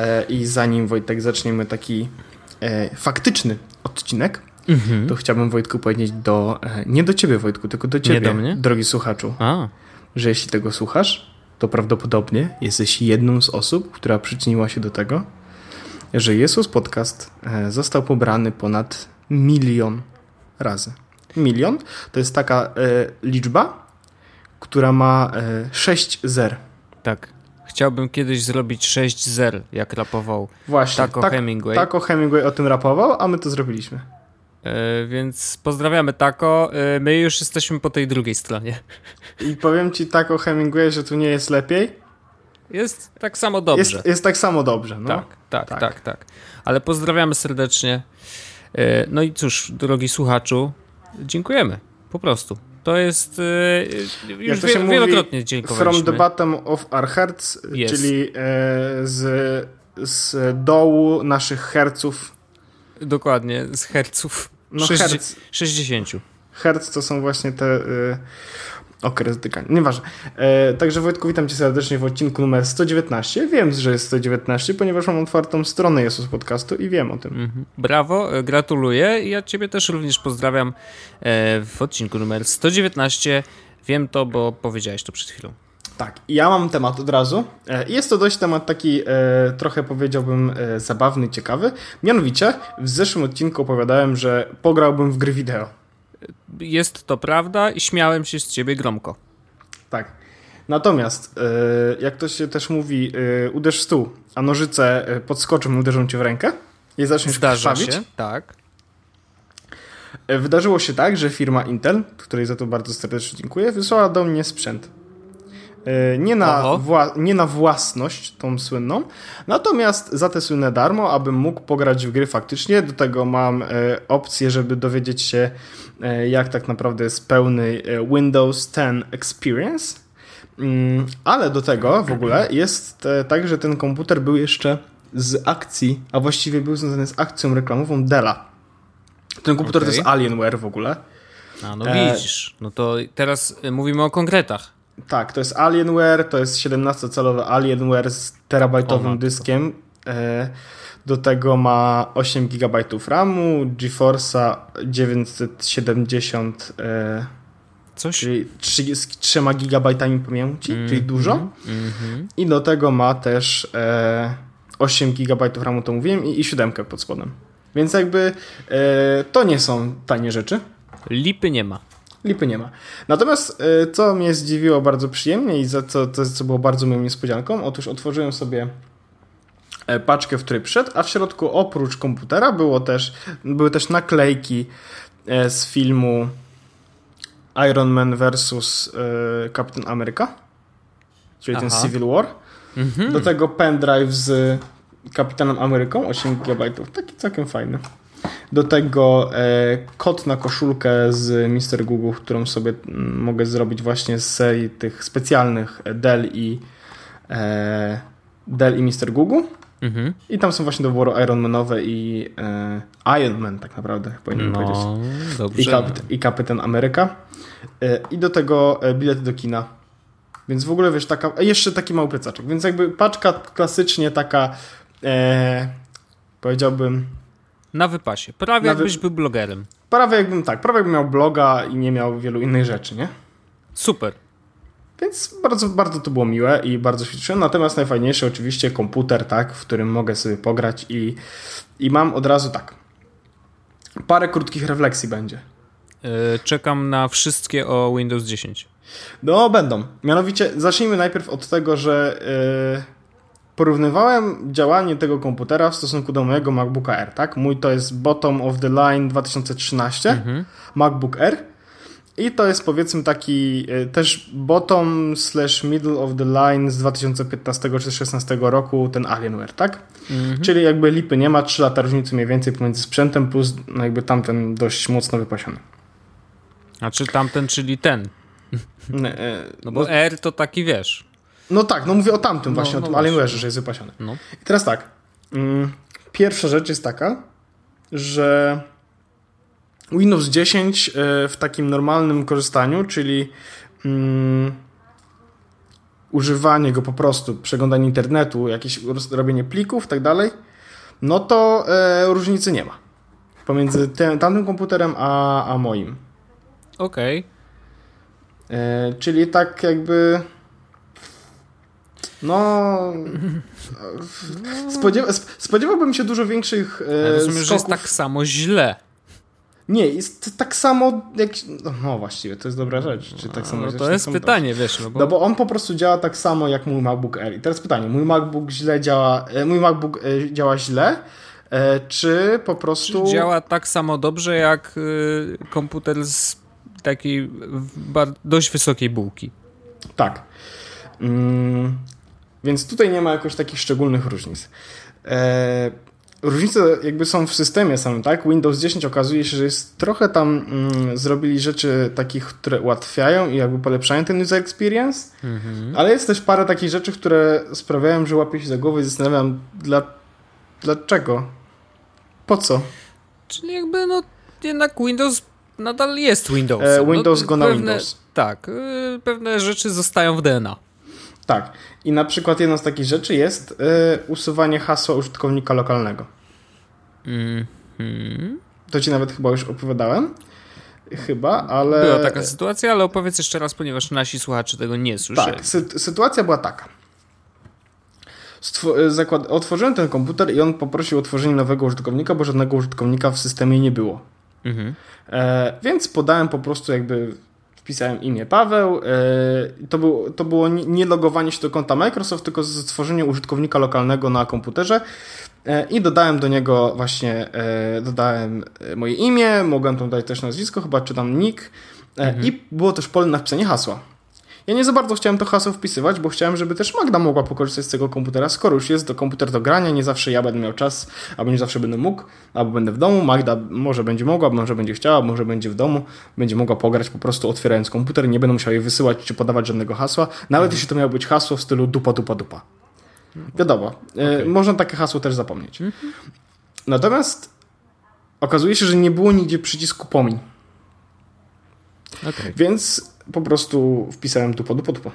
e, i zanim Wojtek zaczniemy taki e, faktyczny odcinek, mhm. to chciałbym Wojtku powiedzieć do, e, nie do ciebie Wojtku, tylko do ciebie, nie do mnie? drogi słuchaczu, A. że jeśli tego słuchasz, to prawdopodobnie jesteś jedną z osób, która przyczyniła się do tego, że Jezus Podcast został pobrany ponad milion razy. Milion to jest taka e, liczba, która ma e, 6 zer. Tak. Chciałbym kiedyś zrobić 6 zer, jak rapował Właśnie. Taco tak, Hemingway. Taco Hemingway o tym rapował, a my to zrobiliśmy. E, więc pozdrawiamy Taco. E, my już jesteśmy po tej drugiej stronie. I powiem ci Taco Hemingway, że tu nie jest lepiej. Jest tak samo dobrze. Jest, jest tak samo dobrze. No. Tak, tak, tak, tak, tak. Ale pozdrawiamy serdecznie. E, no i cóż, drogi słuchaczu, dziękujemy. Po prostu. To jest e, już Jak to się wie, wielokrotnie dziękowaliśmy. From the bottom of our hearts, Yes. czyli e, z, z dołu naszych herców. Dokładnie, z herców. No herc, 60. herc to są właśnie te e, okres dykania. Nieważne. E, także Wojtku, witam cię serdecznie w odcinku numer 119. Wiem, że jest 119, ponieważ mam otwartą stronę Jezus Podcastu i wiem o tym. Mhm. Brawo, e, gratuluję. I Ja ciebie też również pozdrawiam e, w odcinku numer 119. Wiem to, bo powiedziałeś to przed chwilą. Tak, ja mam temat od razu. E, Jest to dość temat taki e, trochę powiedziałbym e, zabawny, ciekawy. Mianowicie w zeszłym odcinku opowiadałem, że pograłbym w gry wideo. Jest to prawda i śmiałem się z ciebie gromko. Tak. Natomiast, e, jak to się też mówi, e, uderz w stół, a nożyce e, podskoczą i uderzą cię w rękę i zaczniesz Zdarza krwawić. się, tak. Wydarzyło się tak, że firma Intel, której za to bardzo serdecznie dziękuję, wysłała do mnie sprzęt. E, Nie na, nie na własność, tą słynną, natomiast za te słynne darmo, abym mógł pograć w gry faktycznie. Do tego mam e, opcję, żeby dowiedzieć się, e, jak tak naprawdę jest pełny Windows 10 Experience. Mm, Ale do tego w ogóle jest tak, że ten komputer był jeszcze z akcji, a właściwie był związany z akcją reklamową Della. Ten komputer Okej. to jest Alienware w ogóle. A no widzisz. No to teraz mówimy o konkretach. Tak, to jest Alienware, to jest 17-calowy Alienware z terabajtowym dyskiem. E, Do tego ma 8 GB RAMu, GeForce'a 970, e, Coś? czyli 3, z 3 GB pamięci, Mm, czyli dużo. Mhm. I do tego ma też e, 8 GB RAMu, to mówiłem, i, i 7 pod spodem. Więc jakby e, to nie są tanie rzeczy. Lipy nie ma. Lipy nie ma. Natomiast y, co mnie zdziwiło bardzo przyjemnie i za co, to, co było bardzo moją niespodzianką, otóż otworzyłem sobie e, paczkę, w której przyszedł, a w środku oprócz komputera było też, były też naklejki e, z filmu Iron Man vs. e, Captain America, czyli ten Aha. Civil War. Mhm. Do tego pendrive z Kapitanem Ameryką, 8 GB, taki całkiem fajny. Do tego e, kod na koszulkę z Mr. Google, którą sobie mm, mogę zrobić właśnie z serii tych specjalnych e, Dell i e, Dell i Mr. Google. Mhm. I tam są właśnie do wyboru Ironmanowe i e, Iron Man tak naprawdę, powinienem powiedzieć. No, I, dobrze. kapit- I Kapitan Ameryka. E, I do tego e, bilety do kina. Więc w ogóle wiesz, taka. a Jeszcze taki mały plecaczek. Więc jakby paczka klasycznie taka. E, powiedziałbym. Na wypasie. Prawie Na wy- jakbyś był blogerem. Prawie jakbym tak, prawie jakbym miał bloga i nie miał wielu innych rzeczy, nie? Super. Więc bardzo, bardzo to było miłe i bardzo się cieszyłem. Natomiast najfajniejsze oczywiście komputer, tak, w którym mogę sobie pograć i, i mam od razu tak. Parę krótkich refleksji będzie. E, Czekam na wszystkie o Windows 10. No, będą. Mianowicie, zacznijmy najpierw od tego, że yy, porównywałem działanie tego komputera w stosunku do mojego MacBooka Air, tak? Mój to jest bottom of the line 2013, Mhm. MacBook Air. I to jest powiedzmy taki yy, też bottom slash middle of the line z 2015 czy 2016 roku, ten Alienware, tak? Mhm. Czyli jakby lipy nie ma, 3 lata różnicy mniej więcej pomiędzy sprzętem plus no jakby tamten dość mocno wypasiony. A czy tamten, czyli ten? Yy, No bo R to taki wiesz. No tak, no mówię o tamtym No, właśnie, no o tym. Alienware'ze, że jest wypasiony. No. I teraz tak. mm, Pierwsza rzecz jest taka, że Windows 10 e, w takim normalnym korzystaniu, czyli mm, używanie go po prostu, przeglądanie internetu, jakieś robienie plików i tak dalej, no to e, różnicy nie ma pomiędzy tym, tamtym komputerem a, a moim. Okej. Okay. E, czyli tak jakby no. Spodziewa spodziewałbym się dużo większych. E, rozumiem, skoków. że jest tak samo źle. Nie, jest tak samo jak. No właściwie, to jest dobra rzecz. Czy tak samo no, to jest pytanie, wiesz. No bo... no bo on po prostu działa tak samo jak mój MacBook Air. I teraz pytanie: mój MacBook źle działa. E, mój MacBook e, działa źle, e, czy po prostu. Czy działa tak samo dobrze jak komputer z takiej dość wysokiej bułki? Tak. Mm, więc tutaj nie ma jakoś takich szczególnych różnic. E, różnice jakby są w systemie samym, tak? Windows 10 okazuje się, że jest trochę tam mm, zrobili rzeczy takich, które ułatwiają i jakby polepszają ten user experience, mhm. ale jest też parę takich rzeczy, które sprawiają, że łapię się za głowę i zastanawiam, dla, dlaczego? Po co? Czyli jakby no jednak Windows nadal jest Windows. E, Windows no, go na pewne, Windows. Tak, y, pewne rzeczy zostają w DNA. Tak. I na przykład jedną z takich rzeczy jest y, usuwanie hasła użytkownika lokalnego. Mm -hmm. To ci nawet chyba już opowiadałem. Chyba, ale. Była taka sytuacja, ale opowiedz jeszcze raz, ponieważ nasi słuchacze tego nie słyszeli. Tak, sy sytuacja była taka. Otworzyłem ten komputer i on poprosił o otworzenie nowego użytkownika, bo żadnego użytkownika w systemie nie było. Mhm. E, więc podałem po prostu jakby wpisałem imię Paweł. E, to, był, to było nie logowanie się do konta Microsoft, tylko stworzenie użytkownika lokalnego na komputerze e, i dodałem do niego właśnie, e, dodałem moje imię, mogłem tam dodać też nazwisko, chyba czy tam nick mhm. i było też pole na wpisanie hasła. Ja nie za bardzo chciałem to hasło wpisywać, bo chciałem, żeby też Magda mogła pokorzystać z tego komputera, skoro już jest to komputer do grania, nie zawsze ja będę miał czas, albo nie zawsze będę mógł, albo będę w domu, Magda może będzie mogła, może będzie chciała, może będzie w domu, będzie mogła pograć po prostu otwierając komputer, nie będę musiał jej wysyłać czy podawać żadnego hasła, nawet mhm. jeśli to miało być hasło w stylu dupa, dupa, dupa. Wiadomo, e, okay. można takie hasło też zapomnieć. Mhm. Natomiast okazuje się, że nie było nigdzie przycisku pomiń. Okay. Więc po prostu wpisałem tu dupa, dupa.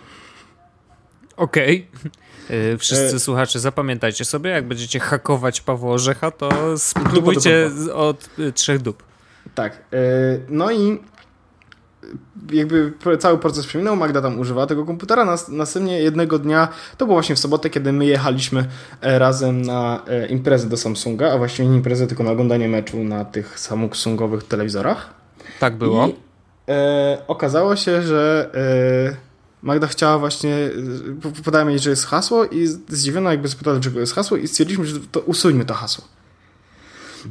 Okej. Okay. Wszyscy e... słuchacze, zapamiętajcie sobie, jak będziecie hakować Pawła Orzecha, to spróbujcie dupa, dupa. od y, trzech dup. Tak. E, no i jakby cały proces przeminął, Magda tam używała tego komputera, następnie jednego dnia, to było właśnie w sobotę, kiedy my jechaliśmy e, razem na imprezę do Samsunga, a właściwie nie imprezę, tylko na oglądanie meczu na tych Samsungowych telewizorach. Tak było. I e, okazało się, że e, Magda chciała właśnie, e, podałem jej, że jest hasło i zdziwiona jakby spytała, dlaczego jest hasło i stwierdziliśmy, że to usuńmy to hasło.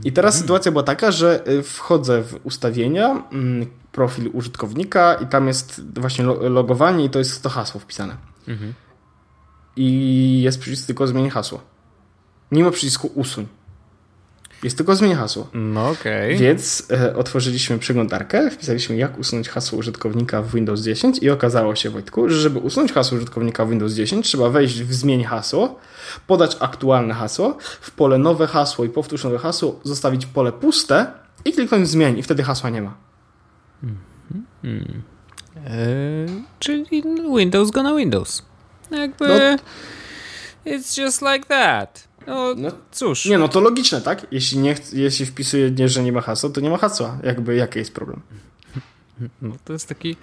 I teraz mhm. sytuacja była taka, że e, wchodzę w ustawienia, mm, profil użytkownika i tam jest właśnie logowanie i to jest to hasło wpisane. Mhm. I jest przycisk tylko zmień hasło. Nie ma przycisku usuń. Jest tylko zmień hasło. No okej. Okay. Więc e, otworzyliśmy przeglądarkę, wpisaliśmy jak usunąć hasło użytkownika w Windows 10 i okazało się, Wojtku, że żeby usunąć hasło użytkownika w Windows 10 trzeba wejść w zmień hasło, podać aktualne hasło, w pole nowe hasło i powtórz nowe hasło, zostawić pole puste i kliknąć zmień i wtedy hasła nie ma. Hmm. Eee, czyli Windows go na Windows. Jakby... No, it's just like that. No, no, cóż. Nie, no to logiczne, tak? Jeśli, nie, jeśli wpisuje, nie, że nie ma hasła, to nie ma hasła. Jakby, jaki jest problem? No to jest taki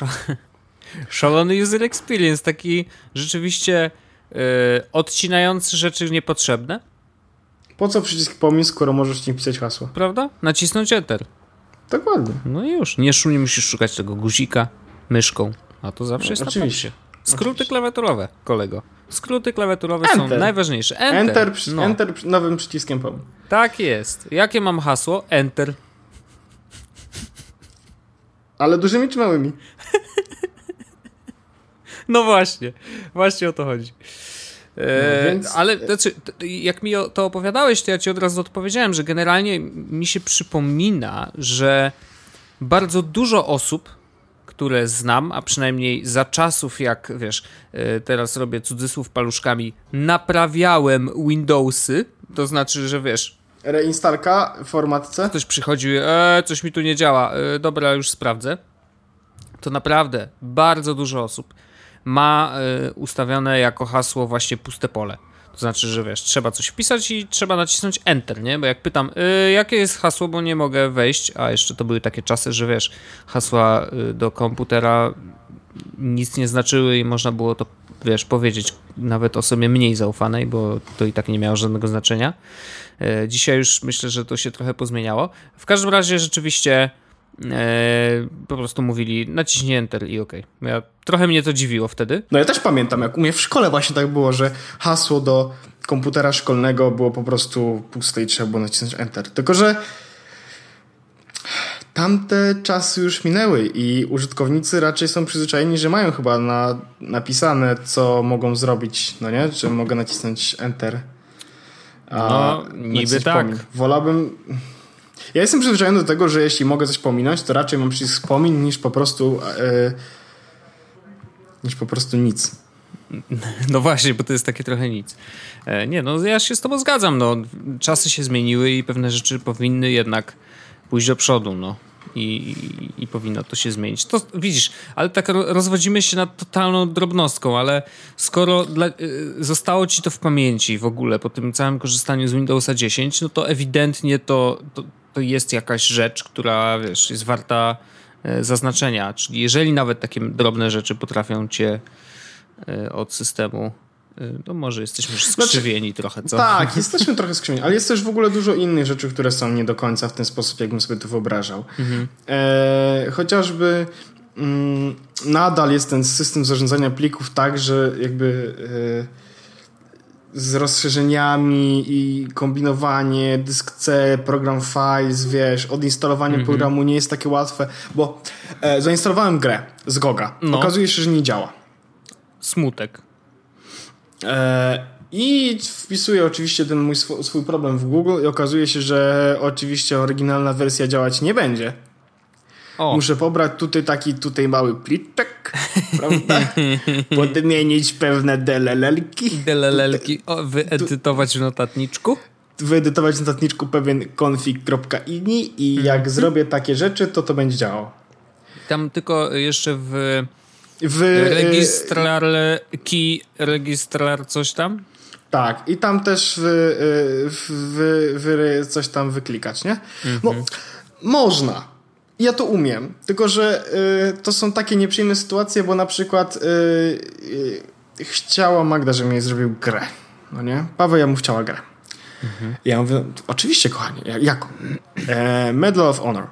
szalony user experience, taki rzeczywiście yy, odcinający rzeczy niepotrzebne. Po co przycisk pomysł, skoro możesz nie pisać hasła? Prawda? Nacisnąć Enter. Dokładnie. No i już. Nie, nie musisz szukać tego guzika myszką. A to zawsze no, jest oczywiście. Skróty oczywiście. klawiaturowe, kolego. Skróty klawiaturowe enter. są najważniejsze. Enter. Enter, no. enter nowym przyciskiem pom. Tak jest. Jakie mam hasło? Enter. Ale dużymi czy małymi? no właśnie. Właśnie o to chodzi. E, no więc... Ale znaczy, jak mi to opowiadałeś, to ja ci od razu odpowiedziałem, że generalnie mi się przypomina, że bardzo dużo osób które znam, a przynajmniej za czasów, jak wiesz, e, teraz robię cudzysłów paluszkami, naprawiałem Windowsy, to znaczy, że wiesz. Reinstalka w formatce? Ktoś przychodził, e, coś mi tu nie działa, e, dobra, już sprawdzę. To naprawdę bardzo dużo osób ma y, ustawione jako hasło właśnie puste pole. To znaczy, że wiesz, trzeba coś wpisać i trzeba nacisnąć Enter, nie? Bo jak pytam, y, jakie jest hasło, bo nie mogę wejść, a jeszcze to były takie czasy, że wiesz, hasła y, do komputera nic nie znaczyły i można było to, wiesz, powiedzieć nawet osobie mniej zaufanej, bo to i tak nie miało żadnego znaczenia. Y, dzisiaj już myślę, że to się trochę pozmieniało. W każdym razie rzeczywiście po prostu mówili naciśnij Enter i OK. Ja, trochę mnie to dziwiło wtedy. No ja też pamiętam, jak u mnie w szkole właśnie tak było, że hasło do komputera szkolnego było po prostu puste i trzeba było nacisnąć Enter. Tylko, że tamte czasy już minęły i użytkownicy raczej są przyzwyczajeni, że mają chyba na, napisane, co mogą zrobić, no nie? Że mogę nacisnąć Enter. A no, niby tak. Wolałbym ja jestem przyzwyczajony do tego, że jeśli mogę coś pominąć, to raczej mam przycisk wspomin niż po prostu yy, niż po prostu nic. No właśnie, bo to jest takie trochę nic. E, nie, no ja się z tobą zgadzam, no. Czasy się zmieniły i pewne rzeczy powinny jednak pójść do przodu, no. I, i, i, powinno to się zmienić. To widzisz, ale tak rozwodzimy się nad totalną drobnostką, ale skoro dla, y, zostało ci to w pamięci w ogóle po tym całym korzystaniu z Windowsa 10, no to ewidentnie to, to, to jest jakaś rzecz, która wiesz, jest warta e, zaznaczenia. Czyli jeżeli nawet takie drobne rzeczy potrafią cię e, od systemu no może jesteśmy znaczy, skrzywieni znaczy, trochę, co? Tak, jesteśmy trochę skrzywieni, ale jest też w ogóle dużo innych rzeczy, które są nie do końca w ten sposób, jakbym sobie to wyobrażał. Mhm. E, chociażby mm, nadal jest ten system zarządzania plików tak, że jakby e, z rozszerzeniami i kombinowanie, dysk C, program files, wiesz, odinstalowanie mm -hmm. programu nie jest takie łatwe, bo e, zainstalowałem grę z Goga. No. Okazuje się, że nie działa. Smutek. E, I wpisuję oczywiście ten mój swój, swój problem w Google i okazuje się, że oczywiście oryginalna wersja działać nie będzie. O. Muszę pobrać tutaj taki tutaj mały pliczek, prawda? Podmienić pewne DLL-ki. DLL-ki, o, wyedytować w notatniczku. Wyedytować w notatniczku pewien config.ini i jak mm -hmm. zrobię takie rzeczy, to to będzie działało. Tam tylko jeszcze w, w registrar key, registrar coś tam? Tak, i tam też w, w, w, coś tam wyklikać, nie? Mm -hmm. No, można, ja to umiem, tylko że y, to są takie nieprzyjemne sytuacje, bo na przykład y, y, chciała Magda, żebym jej zrobił grę. No nie? Paweł, ja mu chciała grę. Mhm. Ja mówię, oczywiście, kochanie, jaką? E, Medal of Honor.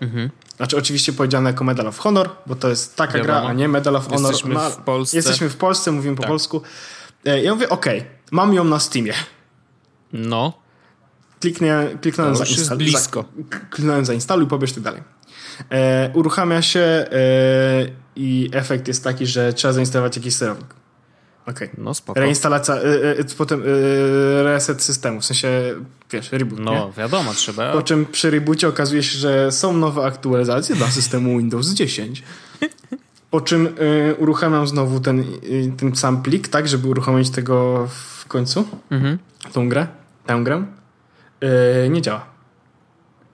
Mhm. Znaczy, oczywiście powiedziane jako Medal of Honor, bo to jest taka Wiadomo. gra, a nie Medal of Honor. Jesteśmy w Polsce. Jesteśmy w Polsce, mówimy tak. po polsku. E, ja mówię, okej, okay, mam ją na Steamie. No. Kliknę, kliknąłem zainstaluj. blisko. Za, kliknąłem zainstaluj, pobierz tak dalej. E, uruchamia się e, i efekt jest taki, że trzeba zainstalować jakiś sterownik. Okej. Okay. No spoko. Reinstalacja, e, e, potem e, reset systemu, w sensie, wiesz, reboot, No nie? wiadomo, trzeba. Po czym przy reboocie okazuje się, że są nowe aktualizacje dla systemu Windows 10. Po czym uruchamiam znowu ten, ten sam plik, tak, żeby uruchomić tego w końcu, mhm. tą grę, tę grę. Nie działa.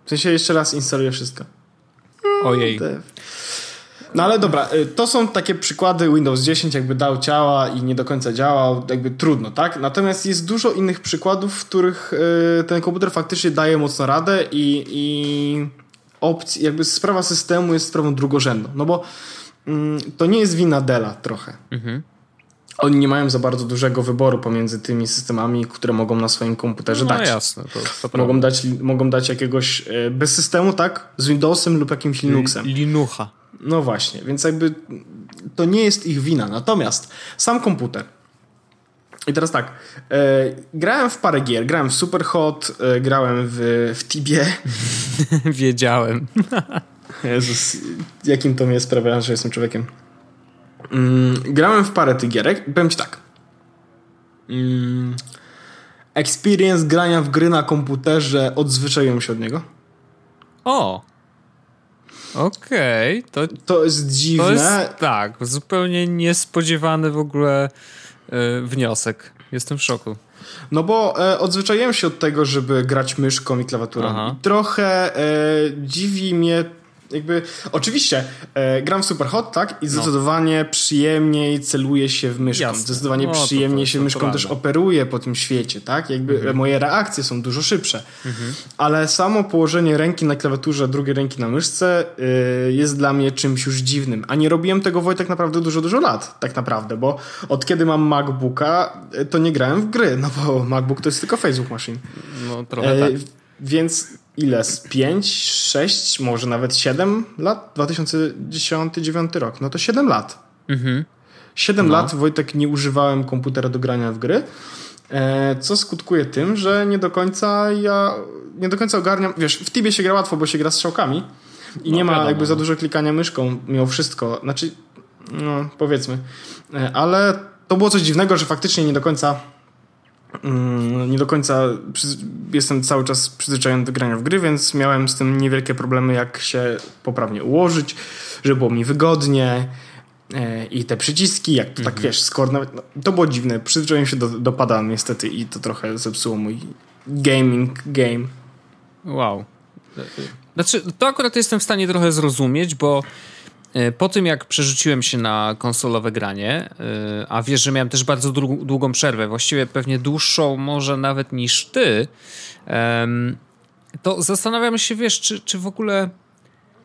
W sensie jeszcze raz instaluję wszystko. Ojej. No ale dobra, y, to są takie przykłady Windows 10 jakby dał ciała i nie do końca działał, jakby trudno, tak? Natomiast jest dużo innych przykładów, w których y, ten komputer faktycznie daje mocno radę i, i opcji, jakby sprawa systemu jest sprawą drugorzędną, no bo mm, to nie jest wina Della trochę. Mhm oni nie mają za bardzo dużego wyboru pomiędzy tymi systemami, które mogą na swoim komputerze no, dać. jasne. To, to mogą, dać mogą dać jakiegoś e, bez systemu, tak? Z Windowsem lub jakimś Linuxem. Linucha. No właśnie, więc jakby to nie jest ich wina. Natomiast sam komputer. I teraz tak, e, grałem w parę gier, grałem w Superhot, e, grałem w, w Tibie. Wiedziałem. Jezus, jakim to mnie sprawia, że jestem człowiekiem. Mm, grałem w parę tych gierek powiem ci tak. Mm, experience grania w gry na komputerze odzwyczaiłem się od niego. O! Okej, okay. to, to jest dziwne. To jest, tak, zupełnie niespodziewany w ogóle y, wniosek. Jestem w szoku. No bo e, odzwyczaiłem się od tego, żeby grać myszką i klawiaturą. I trochę e, dziwi mnie jakby, oczywiście e, gram w Superhot, tak? I no. zdecydowanie no. przyjemniej celuje się w myszką. Jasne. Zdecydowanie no, przyjemniej to, to, się to myszką też operuje po tym świecie, tak? Jakby mhm. moje reakcje są dużo szybsze. Mhm. Ale samo położenie ręki na klawiaturze, drugiej ręki na myszce y, jest dla mnie czymś już dziwnym. A nie robiłem tego Wojtek naprawdę dużo, dużo lat, tak naprawdę, bo od kiedy mam MacBooka, y, to nie grałem w gry, no bo MacBook to jest tylko Facebook Machine. No trochę e, tak. Więc ile? Z 5, 6, może nawet 7 lat? 2010-2009 rok. No to 7 lat. Mhm. 7 no. lat Wojtek nie używałem komputera do grania w gry. E, co skutkuje tym, że nie do końca ja nie do końca ogarniam. Wiesz, w Tibie się gra łatwo, bo się gra strzałkami i no, nie ma wiadomo. jakby za no. dużo klikania myszką mimo wszystko. Znaczy, no powiedzmy. E, ale to było coś dziwnego, że faktycznie nie do końca nie do końca jestem cały czas przyzwyczajony do grania w gry, więc miałem z tym niewielkie problemy, jak się poprawnie ułożyć, żeby było mi wygodnie e, i te przyciski, jak tak mhm. wiesz, skoro nawet, no, to było dziwne. Przyzwyczaiłem się do, do pada niestety i to trochę zepsuło mój gaming game. Wow. Znaczy, to akurat jestem w stanie trochę zrozumieć, bo po tym, jak przerzuciłem się na konsolowe granie, e, a wiesz, że miałem też bardzo długą przerwę, właściwie pewnie dłuższą może nawet niż ty, to zastanawiam się, wiesz, czy, czy w ogóle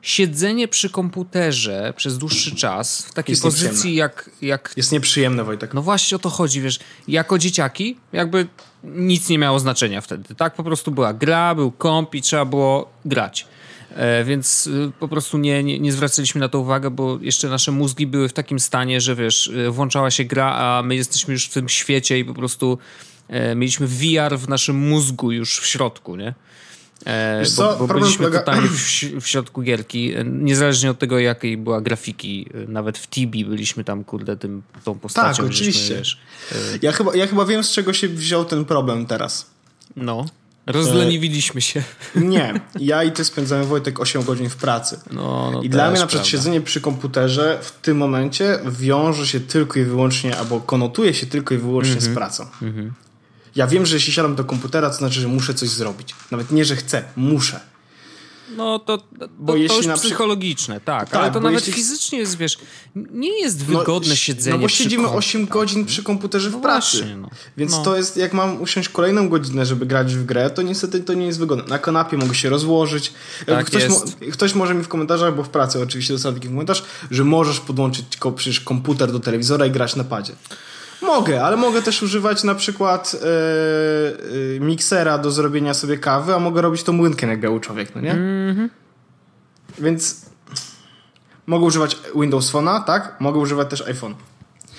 siedzenie przy komputerze przez dłuższy czas w takiej jest pozycji jak, jak... Jest nieprzyjemne, Wojtek. No właśnie o to chodzi, wiesz. Jako dzieciaki jakby nic nie miało znaczenia wtedy, tak? Po prostu była gra, był komp i trzeba było grać. E, więc y, po prostu nie, nie, nie, zwracaliśmy na to uwagę, bo jeszcze nasze mózgi były w takim stanie, że wiesz, y, włączała się gra, a my jesteśmy już w tym świecie i po prostu e, mieliśmy VR w naszym mózgu już w środku, nie? E, Wiesz bo, bo byliśmy polega... totalnie w, w, środku gierki, niezależnie od tego, jakiej była grafiki. Nawet w Tibi byliśmy tam, kurde, tym, tą postacią. Tak, oczywiście. Wiesz, ja, chyba, ja chyba wiem, z czego się wziął ten problem teraz. No. Rozleniwiliśmy się. Nie. Ja i ty spędzamy Wojtek 8 godzin w pracy. No, no I dla mnie na przykład siedzenie przy komputerze w tym momencie wiąże się tylko i wyłącznie, albo konotuje się tylko i wyłącznie mm -hmm. z mhm. pracą. Mm -hmm. Ja wiem, że jeśli siadam do komputera, to znaczy, że muszę coś zrobić. Nawet nie, że chcę, muszę. No to, to, bo to jeśli już na psychologiczne, tak, tak ale to nawet jeśli... fizycznie jest, wiesz, nie jest wygodne no, siedzenie No bo siedzimy 8 godzin przy komputerze w no pracy. Właśnie, no. Więc no. to jest, jak mam usiąść kolejną godzinę, żeby grać w grę, to niestety to nie jest wygodne. Na kanapie mogę się rozłożyć. Tak ktoś, mo ktoś może mi w komentarzach, bo w pracy oczywiście dostałem taki komentarz, że możesz podłączyć przecież komputer do telewizora i grać na padzie. Mogę, ale mogę też używać na przykład yy, miksera do zrobienia sobie kawy, a mogę robić to młynkiem jak biały człowiek, no nie? Mm -hmm. Więc mogę używać Windows Phone'a, tak? Mogę używać też iPhone.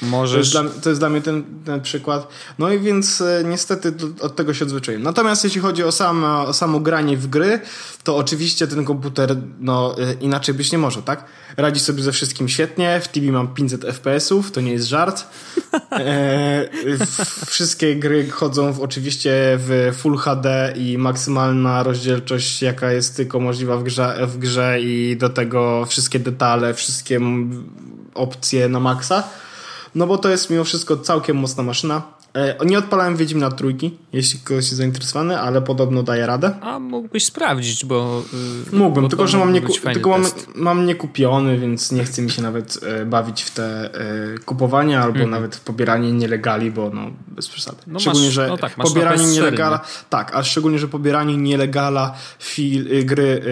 Możesz. To jest dla, to jest dla mnie ten, ten przykład. No i więc e, niestety od tego się odzwyczaiłem. Natomiast jeśli chodzi o, samo, o samo granie w gry, to oczywiście ten komputer no, e, inaczej być nie może, tak? Radzi sobie ze wszystkim świetnie. W TV mam 500 FPS-ów, to nie jest żart. E, wszystkie gry chodzą w, oczywiście w Full HD i maksymalna rozdzielczość, jaka jest tylko możliwa w grze, w grze i do tego wszystkie detale, wszystkie opcje na maksa. No bo to jest mimo wszystko całkiem mocna maszyna. E, nie odpalałem Wiedźmina trójki, jeśli ktoś jest zainteresowany, ale podobno daje radę. A mógłbyś sprawdzić, bo... Yy, Mógłbym, bo tylko że mam, nie, tylko mam, mam niekupiony, więc nie chce mi się nawet e, bawić w te e, kupowania albo mm nawet w pobieranie nielegali, bo no bez przesady. No szczególnie, masz, że no tak, pobieranie nielegala... Tak, a szczególnie, że pobieranie nielegala fil, y, gry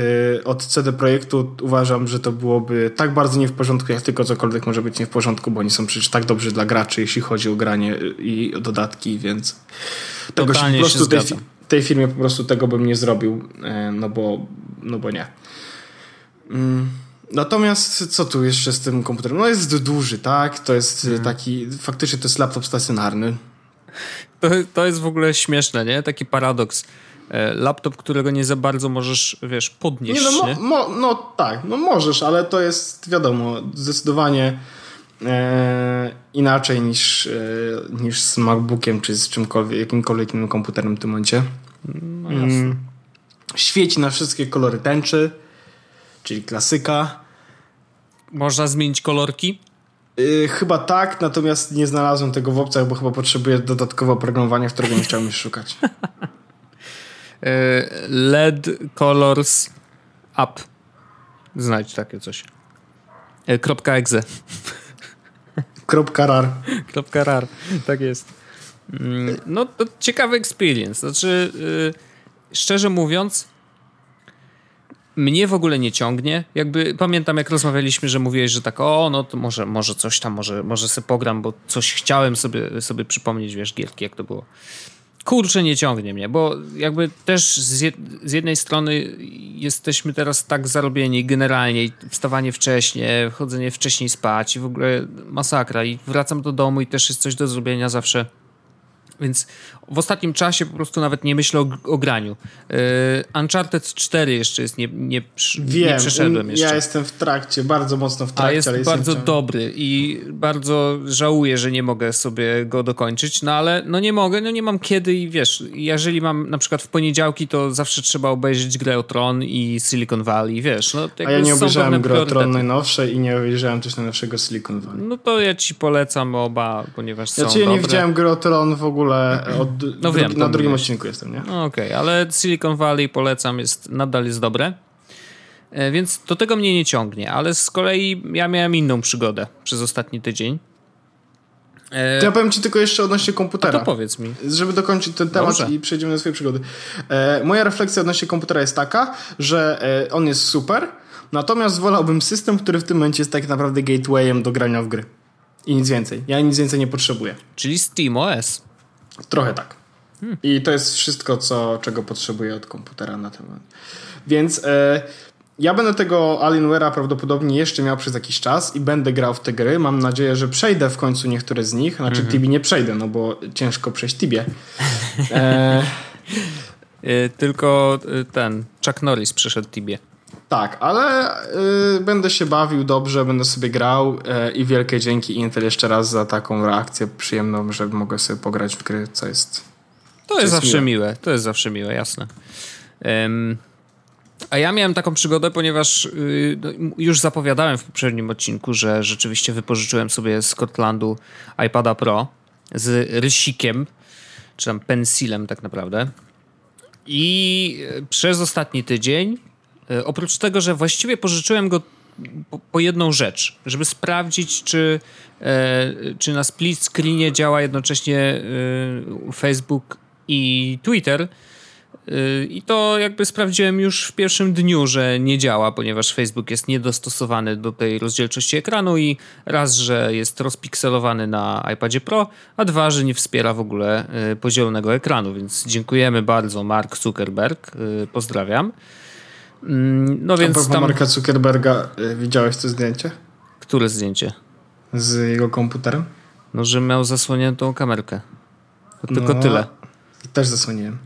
y, od CD Projektu uważam, że to byłoby tak bardzo nie w porządku, jak tylko cokolwiek może być nie w porządku, bo oni są przecież tak dobrzy dla graczy, jeśli chodzi o granie y, i do dodatki, więc tego się po prostu się tej, tej firmie po prostu tego bym nie zrobił, e, no bo, no bo nie. Mm. Natomiast co tu jeszcze z tym komputerem? No jest duży, tak? To jest hmm. taki, faktycznie to jest laptop stacjonarny. To, to jest w ogóle śmieszne, nie? Taki paradoks. E, laptop, którego nie za bardzo możesz, wiesz, podnieść. Nie, no, mo, mo, no tak, no możesz, ale to jest wiadomo, zdecydowanie inaczej niż, e, niż z MacBookiem czy z czymkolwiek, jakimkolwiek innym komputerem w tym momencie. No mm. Świeci na wszystkie kolory tęczy, czyli klasyka. Można zmienić kolorki? Yy, chyba tak, natomiast nie znalazłem tego w opcjach, bo chyba potrzebuję dodatkowe oprogramowania, którego nie chciałem już szukać. LED Colors Up. Znajdź takie coś. E, .exe. Kropka .rar. Kropka .rar, tak jest. Mm, no to ciekawy experience. Znaczy, yy, szczerze mówiąc, mnie w ogóle nie ciągnie. Jakby pamiętam, jak rozmawialiśmy, że mówiłeś, że tak, o, no to może, może coś tam, może, może sobie pogram, bo coś chciałem sobie, sobie przypomnieć, wiesz, gierki, jak to było. Kurczę, nie ciągnie mnie, bo jakby też z, jed z jednej strony jesteśmy teraz tak zarobieni generalnie, wstawanie wcześniej, chodzenie wcześniej spać i w ogóle masakra i wracam do domu i też jest coś do zrobienia zawsze. Więc w ostatnim czasie po prostu nawet nie myślę o, o graniu. Yy, Uncharted 4 jeszcze jest, nie, nie, Wiem, nie przeszedłem jeszcze. Ja jestem w trakcie, bardzo mocno w trakcie. A jest ale bardzo jestem... dobry i bardzo żałuję, że nie mogę sobie go dokończyć, no ale no nie mogę, no nie mam kiedy i wiesz, jeżeli mam na przykład w poniedziałki, to zawsze trzeba obejrzeć grę o Tron i Silicon Valley, wiesz. No, A ja nie obejrzałem gry o Tron najnowszej i nie obejrzałem też najnowszego Silicon Valley. No to ja ci polecam oba, ponieważ są Znaczy ja nie widziałem gry o Tron w ogóle ogóle od, no wiem, na drugim odcinku jestem, nie? No Okej, okay, ale Silicon Valley polecam, jest, nadal jest dobre. E, więc do tego mnie nie ciągnie, ale z kolei ja miałem inną przygodę przez ostatni tydzień. E... To ja powiem ci tylko jeszcze odnośnie komputera. A to powiedz mi. Żeby dokończyć ten temat Dobrze. i przejdziemy do swojej przygody. E, moja refleksja odnośnie komputera jest taka, że on jest super, natomiast wolałbym system, który w tym momencie jest tak naprawdę gatewayem do grania w gry. I nic więcej. Ja nic więcej nie potrzebuję. Czyli SteamOS. Trochę tak. Hmm. I to jest wszystko, co, czego potrzebuję od komputera na ten moment. Więc e, ja będę tego Alienware'a prawdopodobnie jeszcze miał przez jakiś czas i będę grał w te gry. Mam nadzieję, że przejdę w końcu niektóre z nich. Znaczy mm -hmm. Tibi nie przejdę, no bo ciężko przejść Tibie. E... Tylko e, ten Chuck Norris przeszedł Tibie. Tak, ale y, będę się bawił dobrze, będę sobie grał y, i wielkie dzięki Intel jeszcze raz za taką reakcję przyjemną, że mogę sobie pograć w gry, co jest. To jest, jest zawsze miłe. miłe. to jest zawsze miłe, jasne. Um, a ja miałem taką przygodę, ponieważ y, no, już zapowiadałem w poprzednim odcinku, że rzeczywiście wypożyczyłem sobie z Scotlandu iPada Pro z rysikiem, czy tam pensilem tak naprawdę. I y, przez ostatni tydzień oprócz tego, że właściwie pożyczyłem go po, po jedną rzecz, żeby sprawdzić, czy, e, czy na split screenie działa jednocześnie e, Facebook i Twitter. I to jakby sprawdziłem już w pierwszym dniu, że nie działa, ponieważ Facebook jest niedostosowany do tej rozdzielczości ekranu i raz, że jest rozpikselowany na iPadzie Pro, a dwa, że nie wspiera w ogóle podzielonego ekranu, więc dziękujemy bardzo Mark Zuckerberg, pozdrawiam. Mm, no więc tam... Marka Zuckerberga, y, widziałeś to zdjęcie? Które zdjęcie? Z jego komputerem? No, że miał zasłoniętą kamerkę. To tylko no, tyle. Też zasłoniłem.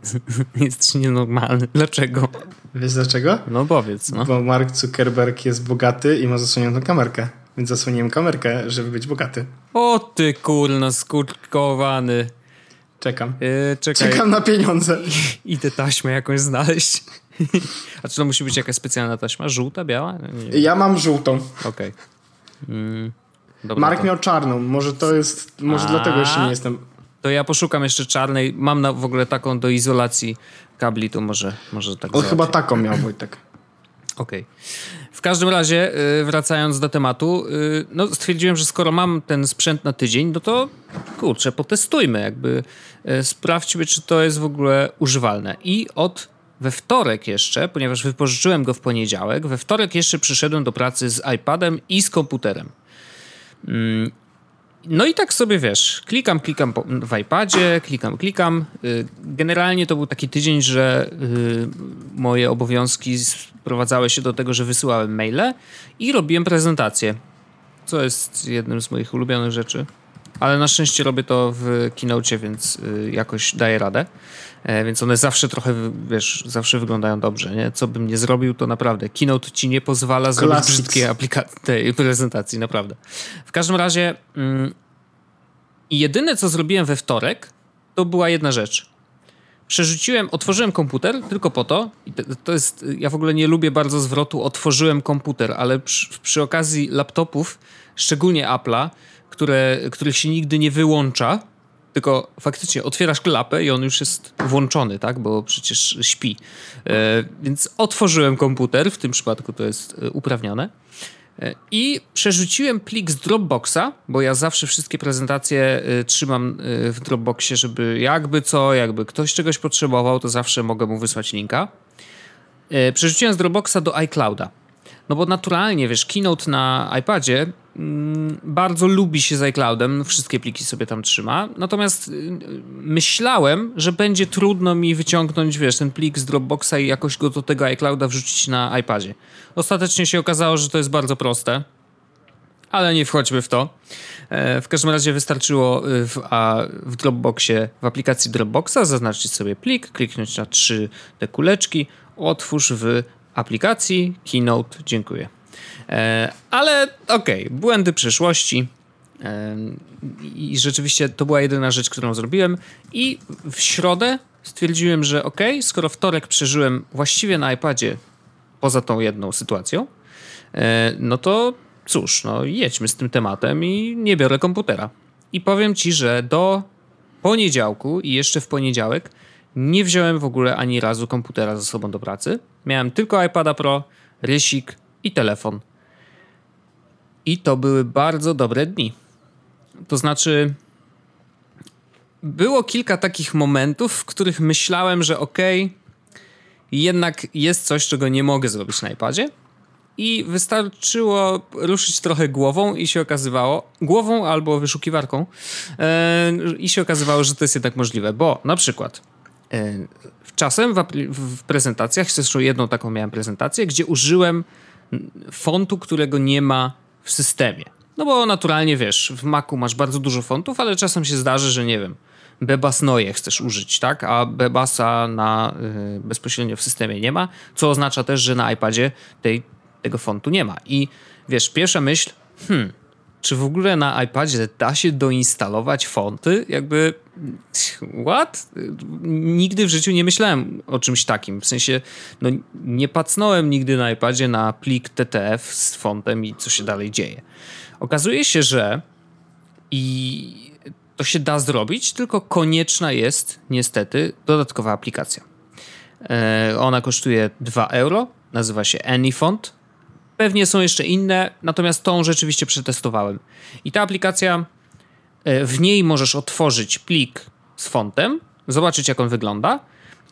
Jesteś nienormalny. Dlaczego? Wiesz dlaczego? No powiedz. No. Bo Mark Zuckerberg jest bogaty i ma zasłoniętą kamerkę. Więc zasłoniłem kamerkę, żeby być bogaty. O ty kurna skurkowany. Czekam. Yy, czekam na pieniądze. Idę taśmę jakąś znaleźć. A czy to musi być jakaś specjalna taśma? Żółta, biała? Ja mam żółtą. Okej. Okay. Mm, Mark to... miał czarną. Może to jest. Może A, dlatego jeszcze nie jestem. To ja poszukam jeszcze czarnej. Mam na, w ogóle taką do izolacji kabli, to może, może tak. On chyba taką miał, Wojtek. Okej. Okay. W każdym razie, y, wracając do tematu, y, no stwierdziłem, że skoro mam ten sprzęt na tydzień, no to kurczę, potestujmy, jakby y, sprawdźmy, czy to jest w ogóle używalne. I od we wtorek jeszcze, ponieważ wypożyczyłem go w poniedziałek, we wtorek jeszcze przyszedłem do pracy z iPadem i z komputerem. Mm, no i tak sobie wiesz, klikam, klikam w iPadzie, klikam, klikam. Y, generalnie to był taki tydzień, że y, moje obowiązki sprowadzały się do tego, że wysyłałem maile i robiłem prezentację, co jest jednym z moich ulubionych rzeczy. Ale na szczęście robię to w Keynote, więc y, jakoś daję radę. E, więc one zawsze trochę, wiesz, zawsze wyglądają dobrze, nie? Co bym nie zrobił, to naprawdę Keynote ci nie pozwala zrobić Classics. brzydkiej aplikacji, tej prezentacji, naprawdę. W każdym razie mm, jedyne, co zrobiłem we wtorek, to była jedna rzecz. Przerzuciłem, otworzyłem komputer tylko po to, i to jest, ja w ogóle nie lubię bardzo zwrotu otworzyłem komputer, ale przy, przy okazji laptopów, szczególnie Apple'a, które, których się nigdy nie wyłącza, tylko faktycznie otwierasz klapę i on już jest włączony, tak? Bo przecież śpi. E, więc otworzyłem komputer, w tym przypadku to jest e, uprawnione. E, I przerzuciłem plik z Dropboxa, bo ja zawsze wszystkie prezentacje trzymam w Dropboxie, żeby jakby co, jakby ktoś czegoś potrzebował, to zawsze mogę mu wysłać linka. Przerzuciłem z Dropboxa do iClouda. No bo naturalnie, wiesz, Keynote na iPadzie bardzo lubi się z iCloudem, wszystkie pliki sobie tam trzyma. Natomiast y, myślałem, że będzie trudno mi wyciągnąć, wiesz, ten plik z Dropboxa i jakoś go do tego iClouda wrzucić na iPadzie. Ostatecznie się okazało, że to jest bardzo proste. Ale nie wchodźmy w to. E, w każdym razie wystarczyło y, w, a, w Dropboxie, w aplikacji Dropboxa zaznaczyć sobie plik, kliknąć na trzy te kuleczki, otwórz w aplikacji, Keynote, dziękuję. E, ale okej, okay, błędy przyszłości. E, I rzeczywiście to była jedyna rzecz, którą zrobiłem. I w środę stwierdziłem, że ok, skoro wtorek przeżyłem właściwie na iPadzie poza tą jedną sytuacją, e, no to cóż, no jedźmy z tym tematem i nie biorę komputera. I powiem ci, że do poniedziałku i jeszcze w poniedziałek nie wziąłem w ogóle ani razu komputera ze sobą do pracy. Miałem tylko iPada Pro, rysik i telefon. I to były bardzo dobre dni. To znaczy, było kilka takich momentów, w których myślałem, że okej, okay, jednak jest coś, czego nie mogę zrobić na iPadzie. I wystarczyło ruszyć trochę głową i się okazywało, głową albo wyszukiwarką, yy, i się okazywało, że to jest jednak możliwe, bo na przykład E, czasem w, w prezentacjach, zresztą jedną taką miałem prezentację, gdzie użyłem fontu, którego nie ma w systemie. No bo naturalnie wiesz, w Macu masz bardzo dużo fontów, ale czasem się zdarzy, że nie wiem, Bebas Noje chcesz użyć, tak? A Bebasa na, y, bezpośrednio w systemie nie ma, co oznacza też, że na iPadzie tej, tego fontu nie ma. I wiesz, pierwsza myśl, hmm, czy w ogóle na iPadzie da się doinstalować fonty? Jakby, what? Nigdy w życiu nie myślałem o czymś takim. W sensie, no nie pacnąłem nigdy na iPadzie na plik TTF z fontem i co się dalej dzieje. Okazuje się, że i to się da zrobić, tylko konieczna jest niestety dodatkowa aplikacja. E, ona kosztuje 2 euro, nazywa się AnyFont Pewnie są jeszcze inne, natomiast tą rzeczywiście przetestowałem. I ta aplikacja, e, w niej możesz otworzyć plik z fontem, zobaczyć jak on wygląda.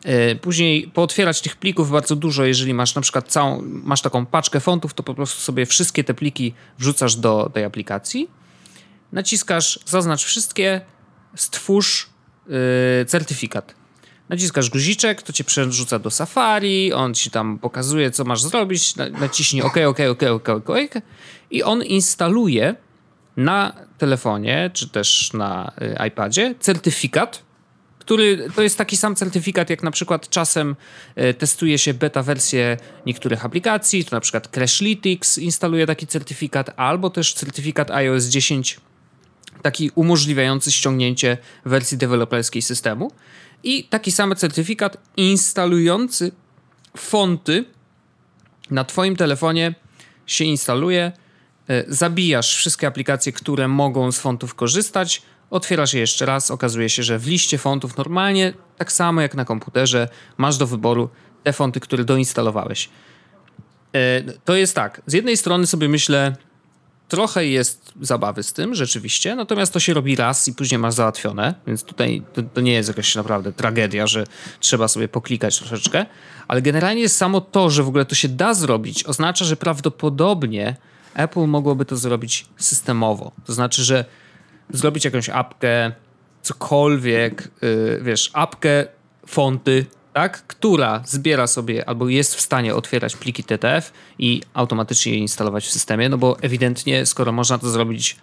E, później pootwierać tych plików bardzo dużo, jeżeli masz na przykład całą, masz taką paczkę fontów, to po prostu sobie wszystkie te pliki wrzucasz do tej aplikacji. Naciskasz zaznacz wszystkie, stwórz yy, certyfikat. Naciskasz guziczek, to cię przerzuca do Safari, on ci tam pokazuje, co masz zrobić, naciśnij OK, OK, OK, OK, OK i on instaluje na telefonie, czy też na y, iPadzie certyfikat, który to jest taki sam certyfikat, jak na przykład czasem y, testuje się beta wersję niektórych aplikacji, to na przykład Crashlytics instaluje taki certyfikat, albo też certyfikat iOS 10, taki umożliwiający ściągnięcie wersji deweloperskiej systemu i taki sam certyfikat instalujący fonty na Twoim telefonie się instaluje. E, zabijasz wszystkie aplikacje, które mogą z fontów korzystać, otwierasz je jeszcze raz. Okazuje się, że w liście fontów normalnie, tak samo jak na komputerze, masz do wyboru te fonty, które doinstalowałeś. E, to jest tak. Z jednej strony sobie myślę, trochę jest zabawy z tym, rzeczywiście, natomiast to się robi raz i później masz załatwione, więc tutaj to, to, nie jest jakaś naprawdę tragedia, że trzeba sobie poklikać troszeczkę, ale generalnie samo to, że w ogóle to się da zrobić, oznacza, że prawdopodobnie Apple mogłoby to zrobić systemowo. To znaczy, że zrobić jakąś apkę, cokolwiek, yy, wiesz, apkę, fonty, tak, która zbiera sobie albo jest w stanie otwierać pliki TTF i automatycznie je instalować w systemie, no bo ewidentnie, skoro można to zrobić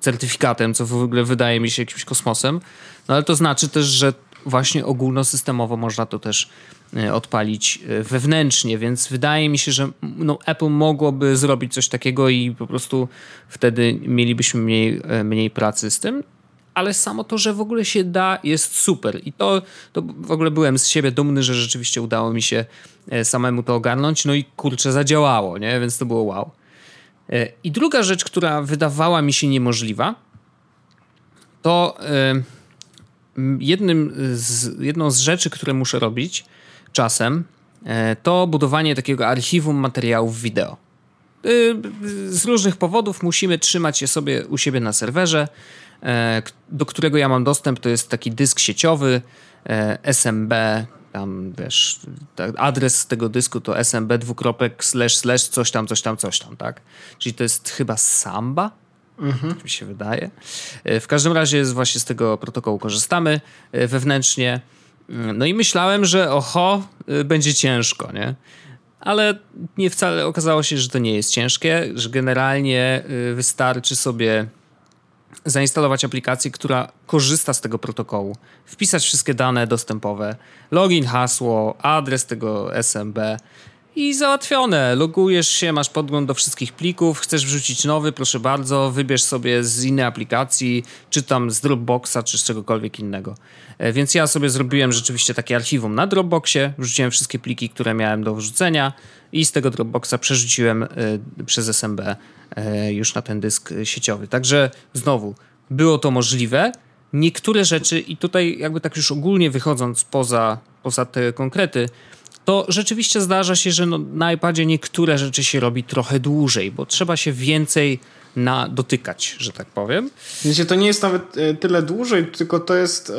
certyfikatem, co w ogóle wydaje mi się jakimś kosmosem, no ale to znaczy też, że właśnie ogólnosystemowo można to też e, odpalić e, wewnętrznie, więc wydaje mi się, że no, Apple mogłoby zrobić coś takiego i po prostu wtedy mielibyśmy mniej, e, mniej pracy z tym ale samo to, że w ogóle się da, jest super. I to, to w ogóle byłem z siebie dumny, że rzeczywiście udało mi się e, samemu to ogarnąć. No i kurczę, zadziałało, nie? Więc to było wow. E, I druga rzecz, która wydawała mi się niemożliwa, to jednym z, jedną z rzeczy, które muszę robić czasem, e, to budowanie takiego archiwum materiałów wideo. Z różnych powodów musimy trzymać je sobie u siebie na serwerze, do którego ja mam dostęp. To jest taki dysk sieciowy e, SMB. Tam wiesz, adres tego dysku to smb dwukropek slash slash coś tam, coś tam, coś tam, tak? Czyli to jest chyba Samba, Mhm. mi się wydaje. E, w każdym razie właśnie z tego protokołu korzystamy wewnętrznie. Mm, no i myślałem, że oho, będzie ciężko, nie? ale nie wcale okazało się, że to nie jest ciężkie, że generalnie wystarczy sobie zainstalować aplikację, która korzysta z tego protokołu, wpisać wszystkie dane dostępowe, login, hasło, adres tego SMB i załatwione. Logujesz się, masz podgląd do wszystkich plików, chcesz wrzucić nowy, proszę bardzo, wybierz sobie z innej aplikacji, czy tam z Dropboxa, czy z czegokolwiek innego. E, więc ja sobie zrobiłem rzeczywiście takie archiwum na Dropboxie, wrzuciłem wszystkie pliki, które miałem do wrzucenia i z tego Dropboxa przerzuciłem y, przez SMB y, już na ten dysk sieciowy. Także znowu, było to możliwe. Niektóre rzeczy, i tutaj jakby tak już ogólnie wychodząc poza, poza te konkrety, to rzeczywiście zdarza się, że no, na iPadzie niektóre rzeczy się robi trochę dłużej, bo trzeba się więcej na dotykać, że tak powiem. Wiecie, to nie jest nawet e, tyle dłużej, tylko to jest e,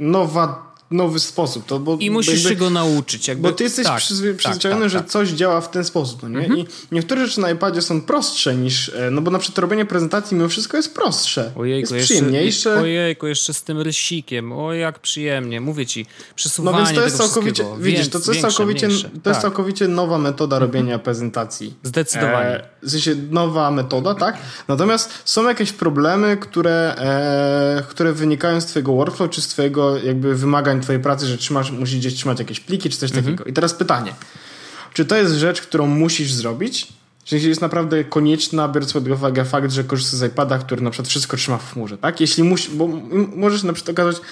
nowa nowy sposób. To, bo, I musisz jakby, się go nauczyć. Jakby, bo ty jesteś tak, przyzwy, przyzwyczajony, tak, tak, że tak. coś działa w ten sposób. No nie? Mhm. I niektóre rzeczy na iPadzie są prostsze niż, e, no bo na przykład robienie prezentacji mimo wszystko jest prostsze. Ojejku, jest przyjemniejsze. Jeszcze, ojejku, jeszcze z tym rysikiem. O, jak przyjemnie. Mówię ci, przesuwanie No więc to jest całkowicie, widzisz, to, to jest całkowicie, to jest tak. całkowicie nowa metoda mhm. robienia prezentacji. Zdecydowanie. E, w sensie nowa metoda, tak? Natomiast są jakieś problemy, które, e, które wynikają z twojego workflow, czy z twojego jakby wymagań twojej pracy, że trzymasz, musisz gdzieś trzymać jakieś pliki czy coś mhm. takiego. I teraz pytanie. Czy to jest rzecz, którą musisz zrobić? Czy jest naprawdę konieczna, biorąc pod uwagę fakt, że korzystasz z iPada, który na przykład wszystko trzyma w chmurze, tak? Jeśli musi, bo możesz na przykład okazać,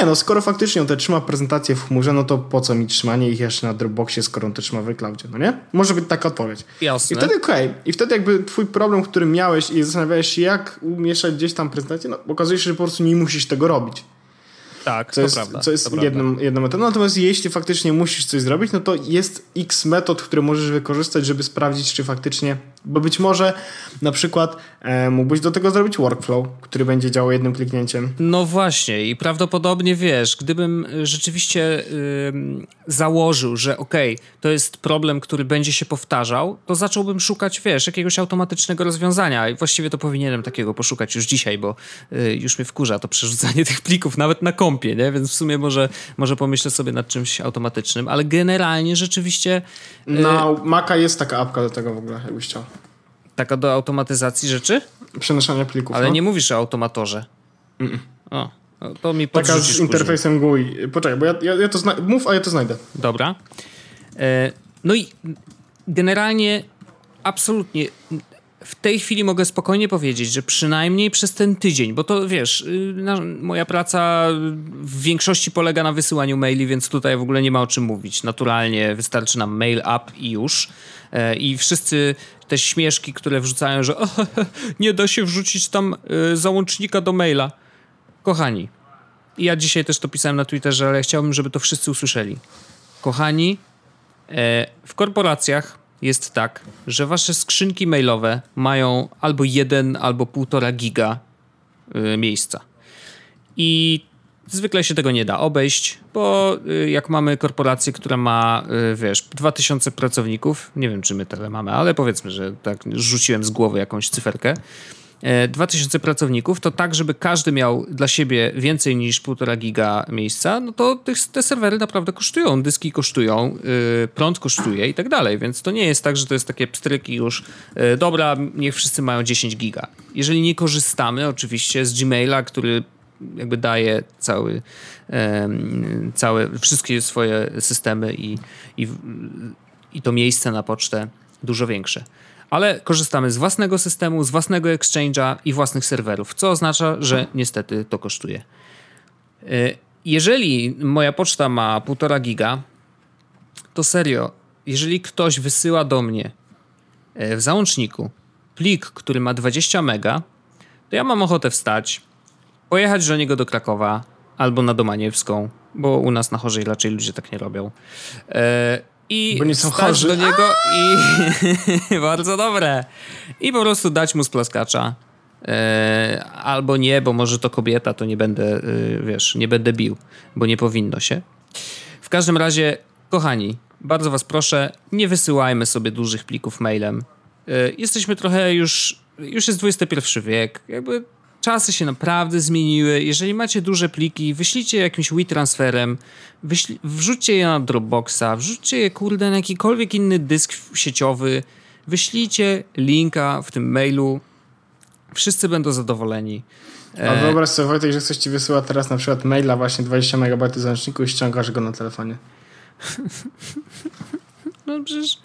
nie no, skoro faktycznie on te trzyma prezentację w chmurze, no to po co mi trzymanie ich jeszcze na Dropboxie, skoro on to trzyma w cloudzie, no nie? Może być taka odpowiedź. Jasne. I wtedy okej. Okay. I wtedy jakby twój problem, który miałeś i zastanawiałeś się, jak umieszać gdzieś tam prezentację, no okazuje się, że po prostu nie musisz tego robić. Tak, co jest, prawda. Co jest jedną, jedną metodą. Natomiast jeśli faktycznie musisz coś zrobić, no to jest x metod, które możesz wykorzystać, żeby sprawdzić, czy faktycznie, bo być może na przykład e, mógłbyś do tego zrobić workflow, który będzie działał jednym kliknięciem. No właśnie i prawdopodobnie wiesz, gdybym rzeczywiście założył, że okej, okay, to jest problem, który będzie się powtarzał, to zacząłbym szukać, wiesz, jakiegoś automatycznego rozwiązania i właściwie to powinienem takiego poszukać już dzisiaj, bo y, już mnie wkurza to przerzucanie tych plików nawet na komp kąpie, nie? Więc w sumie może, może pomyślę sobie nad czymś automatycznym, ale generalnie rzeczywiście... E, Na Maca jest taka apka do tego w ogóle, jakbyś chciał. Taka do automatyzacji rzeczy? Przenoszenia plików. Ale no. nie mówisz o automatorze. Mm -mm. O, no to mi Taka z interfejsem GUI. Poczekaj, bo ja, ja, ja to znajdę. Mów, a ja to znajdę. Dobra. E, no i generalnie absolutnie w tej chwili mogę spokojnie powiedzieć, że przynajmniej przez ten tydzień, bo to wiesz, y, moja praca w większości polega na wysyłaniu maili, więc tutaj w ogóle nie ma o czym mówić. Naturalnie wystarczy nam mail up i już. E, I wszyscy te śmieszki, które wrzucają, że nie da się wrzucić tam y, załącznika do maila. Kochani, ja dzisiaj też to pisałem na Twitterze, ale chciałbym, żeby to wszyscy usłyszeli. Kochani, e, w korporacjach jest tak, że wasze skrzynki mailowe mają albo jeden, albo półtora giga miejsca. I zwykle się tego nie da obejść, bo y, jak mamy korporację, która ma, y, wiesz, 2000 pracowników, nie wiem czy my tyle mamy, ale powiedzmy, że tak rzuciłem z głowy jakąś cyferkę, 2000 e, pracowników, to tak, żeby każdy miał dla siebie więcej niż 1,5 giga miejsca, no to te serwery naprawdę kosztują, dyski kosztują, yy, prąd kosztuje i tak dalej, więc to nie jest tak, że to jest takie pstryki już, dobra, niech wszyscy mają 10 giga. Jeżeli nie korzystamy oczywiście z Gmaila, który jakby daje cały, całe, wszystkie swoje systemy i, i, i to miejsce na pocztę dużo większe ale korzystamy z własnego systemu, z własnego exchange'a i własnych serwerów, co oznacza, że niestety to kosztuje. E, jeżeli moja poczta ma 1,5 giga, to serio, jeżeli ktoś wysyła do mnie e, w załączniku plik, który ma 20 mega, to ja mam ochotę wstać, pojechać do niego do Krakowa, albo na Domaniewską, bo u nas na chorzej raczej ludzie tak nie robią. E, I bo nie są chorzy. do niego i bardzo dobre. I po prostu dać mu splaskacza. E, albo nie, bo może to kobieta, to nie będę, e, wiesz, nie będę bił, bo nie powinno się. W każdym razie, kochani, bardzo was proszę, nie wysyłajmy sobie dużych plików mailem. E, jesteśmy trochę już, już jest XXI wiek, jakby czasy się naprawdę zmieniły. Jeżeli macie duże pliki, wyślijcie jakimś WeTransferem, wyśli- wrzućcie je na Dropboxa, wrzućcie je kurde na jakikolwiek inny dysk sieciowy, wyślijcie linka w tym mailu, wszyscy będą zadowoleni. A e, wyobraź sobie Wojtek, że ktoś ci wysyła teraz na przykład maila właśnie 20 MB załączniku i ściągasz go na telefonie. No przecież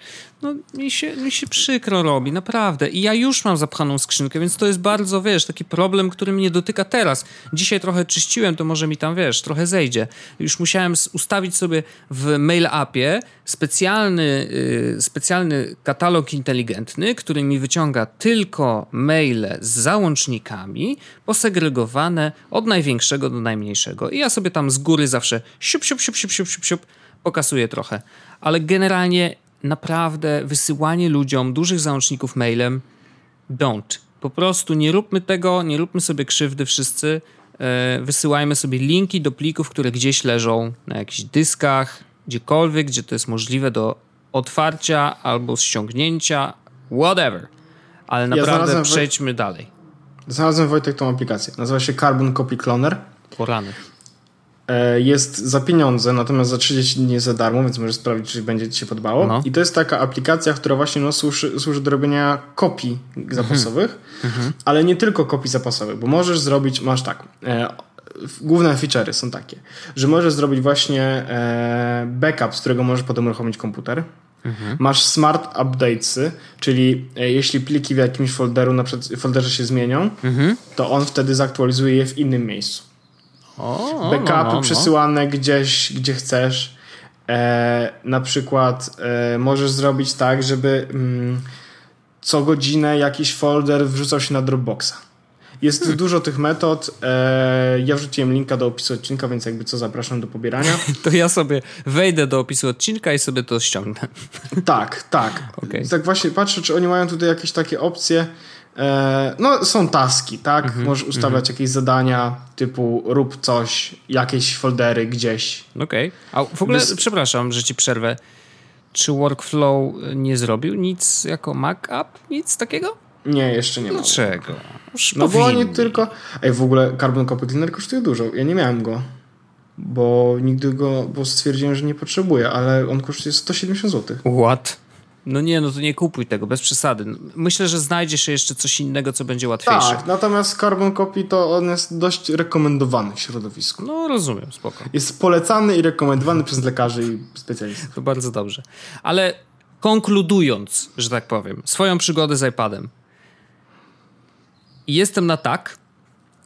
no, mi, się, mi się przykro robi, naprawdę. I ja już mam zapchaną skrzynkę, więc to jest bardzo, wiesz, taki problem, który mnie dotyka teraz. Dzisiaj trochę czyściłem, to może mi tam, wiesz, trochę zejdzie. Już musiałem ustawić sobie w mail appie specjalny, yy, specjalny katalog inteligentny, który mi wyciąga tylko maile z załącznikami posegregowane od największego do najmniejszego. I ja sobie tam z góry zawsze siup, siup, siup, siup, siup, siup, siup pokasuję trochę. Ale generalnie naprawdę wysyłanie ludziom dużych załączników mailem don't. Po prostu nie róbmy tego, nie róbmy sobie krzywdy wszyscy. E, wysyłajmy sobie linki do plików, które gdzieś leżą na jakichś dyskach, gdziekolwiek, gdzie to jest możliwe do otwarcia albo ściągnięcia, whatever. Ale naprawdę ja przejdźmy dalej. Znalazłem Wojtek tą aplikację. Nazywa się Carbon Copy Cloner. Porany. E, jest za pieniądze, natomiast za 30 dni jest za darmo, więc możesz sprawdzić, czy będzie Ci się podobało. No. I to jest taka aplikacja, która właśnie no, służy, służy do robienia kopii zapasowych, mhm. ale nie tylko kopii zapasowych, bo możesz zrobić, masz tak, e, główne feature'y są takie, że możesz zrobić właśnie e, backup, z którego możesz potem uruchomić komputer. Mhm. Masz smart updatesy, czyli e, jeśli pliki w jakimś folderu, na przykład folderze się zmienią, mhm. to on wtedy zaktualizuje je w innym miejscu. O, backupy no, no, no. przesyłane gdzieś, gdzie chcesz. E, na przykład e, możesz zrobić tak, żeby mm, co godzinę jakiś folder wrzucał się na Dropboxa. Jest hmm. dużo tych metod. E, ja wrzuciłem linka do opisu odcinka, więc jakby co zapraszam do pobierania. to ja sobie wejdę do opisu odcinka i sobie to ściągnę. tak, tak. Okay. Tak właśnie patrzę, czy oni mają tutaj jakieś takie opcje. E, no, są taski, tak? -hmm, Możesz ustawiać -hmm. jakieś zadania typu rób coś, jakieś foldery gdzieś. Okej. Okay. A w ogóle, Wys przepraszam, że ci przerwę. Czy Workflow nie zrobił nic jako Mac App? Nic takiego? Nie, jeszcze nie ma. Dlaczego? Już no powinni. bo oni tylko... Ej, w ogóle Carbon Copy Cleaner kosztuje dużo. Ja nie miałem go. Bo nigdy go... Bo stwierdziłem, że nie potrzebuję, ale on kosztuje 170 zł. What? No nie, no to nie kupuj tego, bez przesady. Myślę, że znajdzie się jeszcze coś innego, co będzie łatwiejsze. Tak, natomiast Carbon Copy to on jest dość rekomendowany w środowisku. No rozumiem, spoko. Jest polecany i rekomendowany przez lekarzy i specjalistów. To bardzo dobrze. Ale konkludując, że tak powiem, swoją przygodę z iPadem. Jestem na tak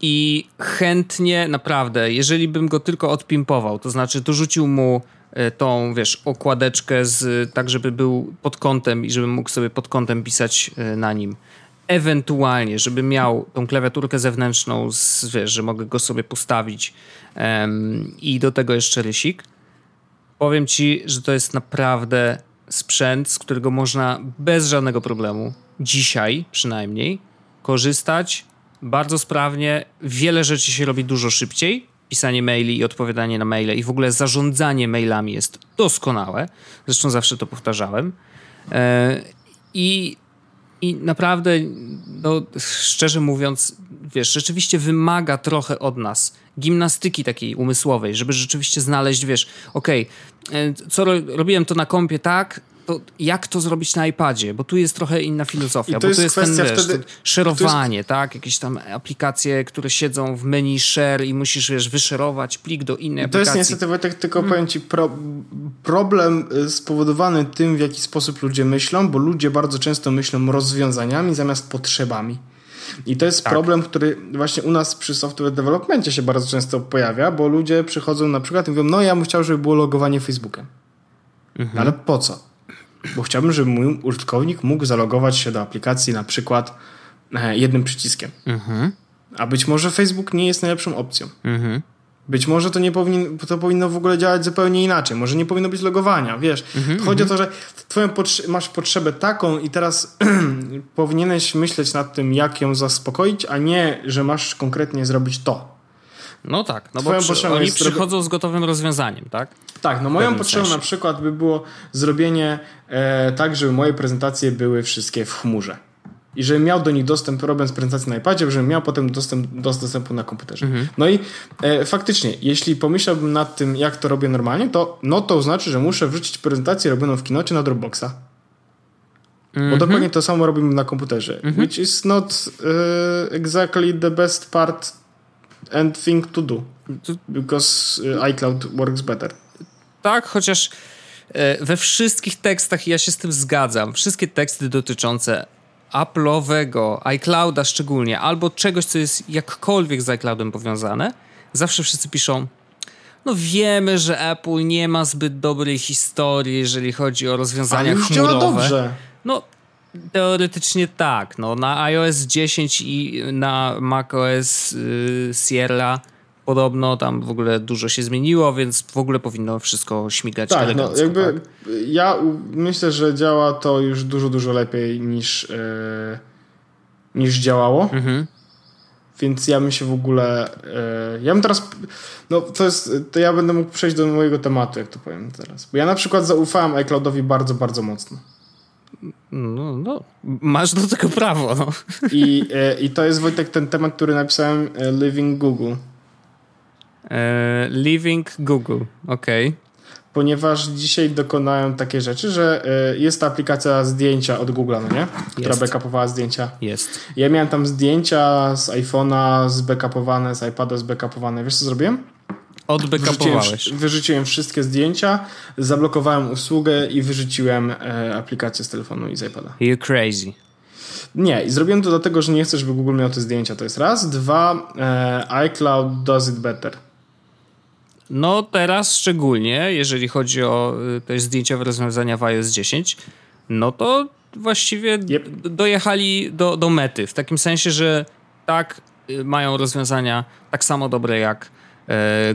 i chętnie, naprawdę, jeżeli bym go tylko odpimpował, to znaczy dorzucił mu tą, wiesz, okładeczkę z, tak, żeby był pod kątem i żebym mógł sobie pod kątem pisać e, na nim. Ewentualnie, żeby miał tą klawiaturkę zewnętrzną, z, wiesz, że mogę go sobie postawić um, i do tego jeszcze rysik. Powiem ci, że to jest naprawdę sprzęt, z którego można bez żadnego problemu, dzisiaj przynajmniej, korzystać bardzo sprawnie. Wiele rzeczy się robi dużo szybciej pisanie maili i odpowiadanie na maile i w ogóle zarządzanie mailami jest doskonałe. Zresztą zawsze to powtarzałem. E, I, i naprawdę, no, szczerze mówiąc, wiesz, rzeczywiście wymaga trochę od nas gimnastyki takiej umysłowej, żeby rzeczywiście znaleźć, wiesz, okej, okay, co ro robiłem to na kompie tak, to jak to zrobić na iPadzie? Bo tu jest trochę inna filozofia, bo tu jest ten, wiesz, wtedy, szerowanie, jest... tak? Jakieś tam aplikacje, które siedzą w menu share i musisz, wiesz, wyszerować plik do innej aplikacji. To jest niestety, Wojtek, tylko hmm. powiem ci, pro, problem y, spowodowany tym, w jaki sposób ludzie myślą, bo ludzie bardzo często myślą rozwiązaniami zamiast potrzebami. I to jest tak. problem, który właśnie u nas przy software developmentie się bardzo często pojawia, bo ludzie przychodzą na przykład i mówią, no ja bym chciał, żeby było logowanie Facebookiem. Mhm. Ale po co? Bo chciałbym, żeby mój użytkownik mógł zalogować się do aplikacji na przykład e, jednym przyciskiem. Mhm. A być może Facebook nie jest najlepszą opcją. Mhm. Być może to nie powinien, to powinno w ogóle działać zupełnie inaczej. Może nie powinno być logowania, wiesz. Mhm, Chodzi o to, że twoją masz potrzebę taką i teraz powinieneś myśleć nad tym, jak ją zaspokoić, a nie, że masz konkretnie zrobić to. No tak, no Twoją bo przy, oni przychodzą z gotowym rozwiązaniem, tak? Tak, no moją potrzebą sensie. na przykład by było zrobienie e, tak, żeby moje prezentacje były wszystkie w chmurze. I żebym miał do nich dostęp, robiąc prezentację na iPadzie, żebym miał potem dostęp do dostępu na komputerze. Mhm. No i e, faktycznie, jeśli pomyślałbym nad tym, jak to robię normalnie, to no to znaczy, że muszę wrzucić prezentację robioną w kinocie na Dropboxa. Bo mhm. dokładnie to samo robimy na komputerze. Mhm. Which is not uh, exactly the best part and thing to do. Because uh, iCloud works better. Tak, chociaż e, we wszystkich tekstach ja się z tym zgadzam. Wszystkie teksty dotyczące Apple'owego, iClouda szczególnie, albo czegoś, co jest jakkolwiek z iCloudem powiązane, zawsze wszyscy piszą no wiemy, że Apple nie ma zbyt dobrej historii, jeżeli chodzi o rozwiązania Ale chmurowe. Działa dobrze. No teoretycznie tak. No, na iOS 10 i na macOS yy, Sierra podobno tam w ogóle dużo się zmieniło, więc w ogóle powinno wszystko śmigać tak, no jakby tak? ja myślę, że działa to już dużo, dużo lepiej niż, yy, niż działało. Mhm. Więc ja bym się w ogóle. Yy, ja bym teraz. No to jest. To ja będę mógł przejść do mojego tematu, jak to powiem teraz. Bo ja na przykład zaufałem iCloudowi bardzo, bardzo mocno. No, no, masz do tego prawo. No. I, yy, I to jest Wojtek ten temat, który napisałem Living Google. E, Living Google, ok. Ponieważ dzisiaj dokonałem takie rzeczy, że e, jest ta aplikacja zdjęcia od Google, no nie? Która jest. backupowała zdjęcia. Jest. Ja miałem tam zdjęcia z iPhone'a zbackupowane, z iPada zbackupowane. Wiesz co zrobiłem? Odbackupowałeś. Wyrzuciłem, wyrzuciłem wszystkie zdjęcia, zablokowałem usługę i wyrzuciłem e, aplikację z telefonu i z iPada. You crazy. Nie, i zrobiłem to dlatego, że nie chcę, żeby Google miał te zdjęcia. To jest raz. Dwa, e, iCloud does it better. No teraz szczególnie, jeżeli chodzi o y, te zdjęciowe rozwiązania w iOS 10, no to właściwie yep. dojechali do, do mety. W takim sensie, że tak y, mają rozwiązania tak samo dobre jak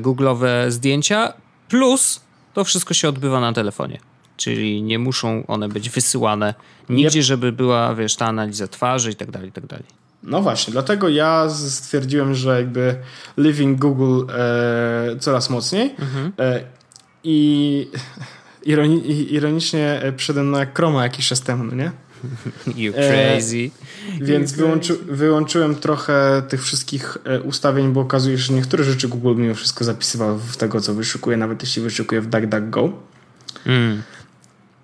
Google'owe zdjęcia, plus to wszystko się odbywa na telefonie. Czyli nie muszą one być wysyłane nigdzie, yep. żeby była, wiesz, ta analiza twarzy i tak dalej, i tak dalej. No właśnie, dlatego ja stwierdziłem, że jakby living Google e, coraz mocniej mhm. e, i ironi ironicznie przyszedłem na Chroma jakiś czas temu, no nie? You crazy. E, więc you wyłączy, crazy. wyłączyłem trochę tych wszystkich e, ustawień, bo okazuje się, że niektóre rzeczy Google mimo wszystko zapisywał w tego, co wyszukuje, nawet jeśli wyszukuje w DuckDuckGo. Mm.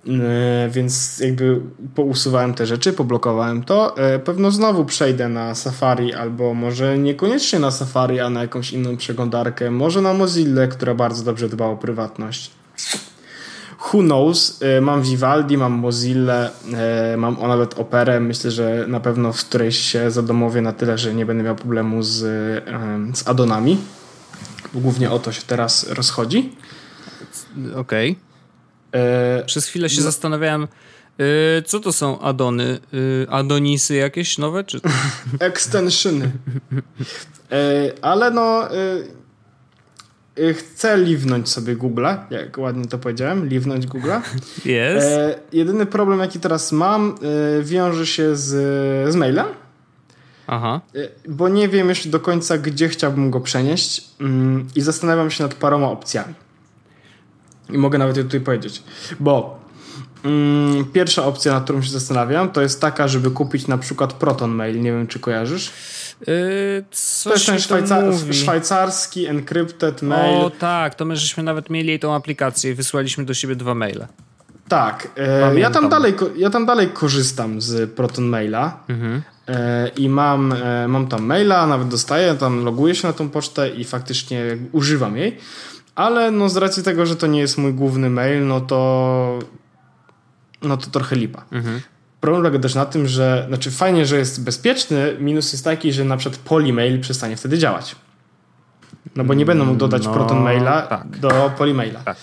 E, więc jakby pousuwałem te rzeczy, poblokowałem to. E, pewno znowu przejdę na Safari, albo może niekoniecznie na Safari, a na jakąś inną przeglądarkę. Może na Mozilla, która bardzo dobrze dba o prywatność. Who knows? E, mam Vivaldi, mam Mozilla, mam o nawet Operę. Myślę, że na pewno w którejś się zadomowię na tyle, że nie będę miał problemu z, z addonami. Bo głównie o to się teraz rozchodzi. Okej. Okay. E, Przez chwilę się no. zastanawiałem, e, co to są adony? E, adonisy jakieś nowe? Czy... Extensiony. ale no chcę liwnąć sobie Google'a, jak ładnie to powiedziałem, liwnąć Google'a. Jest. jedyny problem, jaki teraz mam, wiąże się z, z mailem. Aha. Bo nie wiem jeszcze do końca, gdzie chciałbym go przenieść mm, i zastanawiam się nad paroma opcjami. I mogę nawet je tutaj powiedzieć. Bo mm, pierwsza opcja, nad którą się zastanawiam, to jest taka, żeby kupić na przykład Proton Mail. Nie wiem, czy kojarzysz. Yy, to jest ten szwajcar szwajcarski encrypted mail. O tak, to my żeśmy nawet mieli tą aplikację i wysłaliśmy do siebie dwa maile. Tak, e, ja, tam dalej, ja tam dalej korzystam z Proton Maila mhm. e, i mam, e, mam tam maila, nawet dostaję, tam loguję się na tą pocztę i faktycznie używam jej ale no z racji tego, że to nie jest mój główny mail, no to no to trochę lipa. Mhm. Problem polega też na tym, że znaczy fajnie, że jest bezpieczny, minus jest taki, że na przykład Polymail przestanie wtedy działać. No bo nie będę mógł dodać no, Proton Maila tak. do Polymaila. Tak.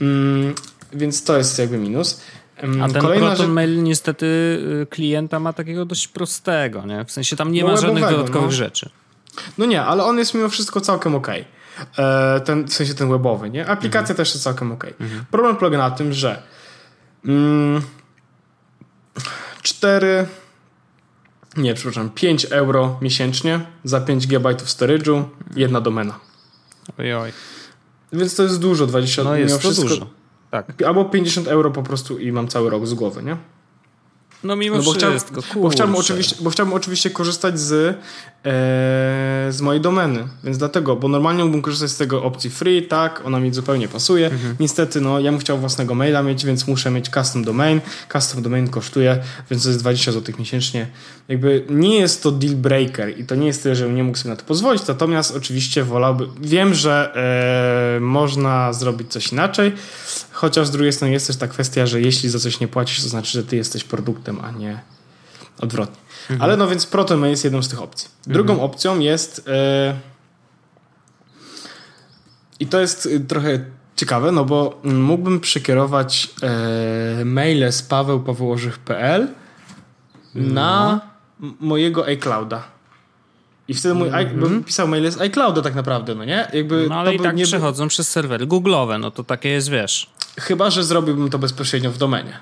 Mm, więc to jest jakby minus. Mm, A ten Kolejna Proton że... Mail niestety y, klienta ma takiego dość prostego, nie? W sensie tam nie no ma żadnych dodatkowych no. rzeczy. No nie, ale on jest mimo wszystko całkiem ok. E, ten, w sensie ten webowy, nie? Aplikacja mhm. też jest całkiem ok. Mhm. Problem polega na tym, że mm, 4 nie, przepraszam, 5 euro miesięcznie za 5 GB storage'u, jedna domena. Ojoj. Więc to jest dużo, 20 No jest to wszystko, dużo. Tak. Albo 50 euro po prostu i mam cały rok z głowy, nie? No mimo no bo wszystko, chciałem, bo chciałbym, oczywiście, bo chciałbym oczywiście korzystać z, e, z mojej domeny, więc dlatego, bo normalnie mógłbym korzystać z tego opcji free, tak, ona mi zupełnie pasuje. Mhm. Niestety, no, ja bym chciał własnego maila mieć, więc muszę mieć custom domain. Custom domain kosztuje, więc to jest 20 zł miesięcznie. Jakby nie jest to deal breaker i to nie jest tyle, żebym nie mógł sobie na to pozwolić, natomiast oczywiście wolałbym, wiem, że e, można zrobić coś inaczej, chociaż z drugiej strony jest też ta kwestia, że jeśli za coś nie płacisz, to znaczy, że ty jesteś produktem a nie odwrotnie. Mhm. Ale no więc ProtonMail jest jedną z tych opcji. Drugą mhm. opcją jest yy, i to jest y, trochę ciekawe, no bo mógłbym przekierować yy, maile z pawełpawełożych.pl no. na mojego iClouda. I wtedy mój mm -hmm. bym pisał maile z iClouda tak naprawdę, no nie? Jakby no ale i tak nie przechodzą przez serwery Google'owe, no to takie jest, wiesz. Chyba, że zrobiłbym to bezpośrednio w domenie.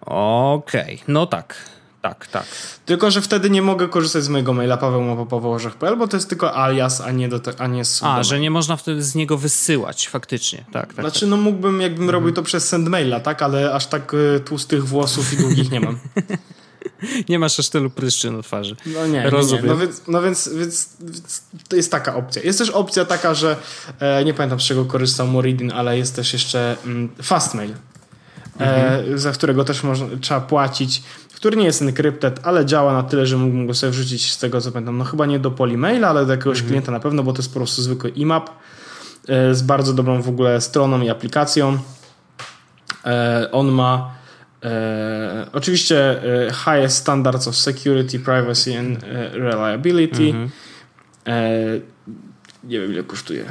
Okej, okay. no tak. Tak, tak. Tylko, że wtedy nie mogę korzystać z mojego maila pawełmopopowołorzech.pl, bo to jest tylko alias, a nie, do te, a nie A, że nie można wtedy z niego wysyłać, faktycznie. Tak, tak, znaczy, tak. no mógłbym, jakbym mhm. robił to przez sendmaila, tak? Ale aż tak y, tłustych włosów i długich nie mam. nie masz aż tylu pryszczy na twarzy. No nie, Rozumiem. Nie. No, więc, no więc, więc, to jest taka opcja. Jest też opcja taka, że e, nie pamiętam z czego korzystał Moridin, ale jest też jeszcze mm, Fastmail mhm. e, za którego też można, trzeba płacić, który nie jest encrypted, ale działa na tyle, że mógłbym go sobie wrzucić z tego co pamiętam, no chyba nie do Polymaila, ale do jakiegoś mhm. klienta na pewno, bo to jest po prostu zwykły IMAP e, z bardzo dobrą w ogóle stroną i aplikacją. E, on ma e, oczywiście e, highest standards of security, privacy and e, reliability. Mhm. nie wiem ile kosztuje.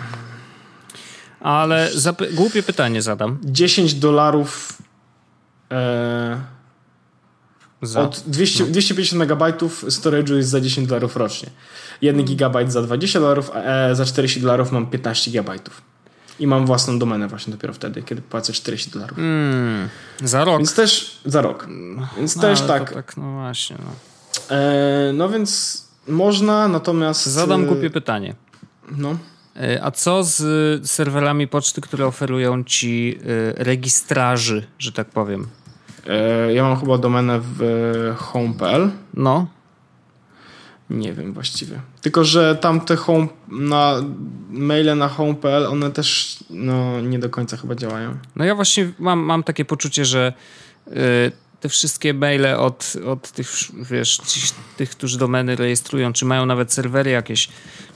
Ale głupie pytanie zadam. 10 dolarów E, za? Od 200, no. 250 megabajtów storage'u jest za 10 dolarów rocznie. 1 mm. gigabajt za 20 dolarów, a e, za 40 dolarów mam 15 gigabajtów. I mam własną domenę właśnie dopiero wtedy, kiedy płacę 40 dolarów. Mm, za rok. Więc też za rok. Więc no, też tak. tak. No właśnie. No. E, no więc można, natomiast. Zadam e, głupie pytanie. No. E, a co z serwerami poczty, które oferują ci registraży, że tak powiem? E, ja mam chyba domenę w home.pl. No. Nie wiem właściwie. Tylko, że tamte home, na maile na home.pl, one też no, nie do końca chyba działają. No ja właśnie mam, mam takie poczucie, że y, te wszystkie maile od, od tych, wiesz, tych, którzy domeny rejestrują, czy mają nawet serwery jakieś,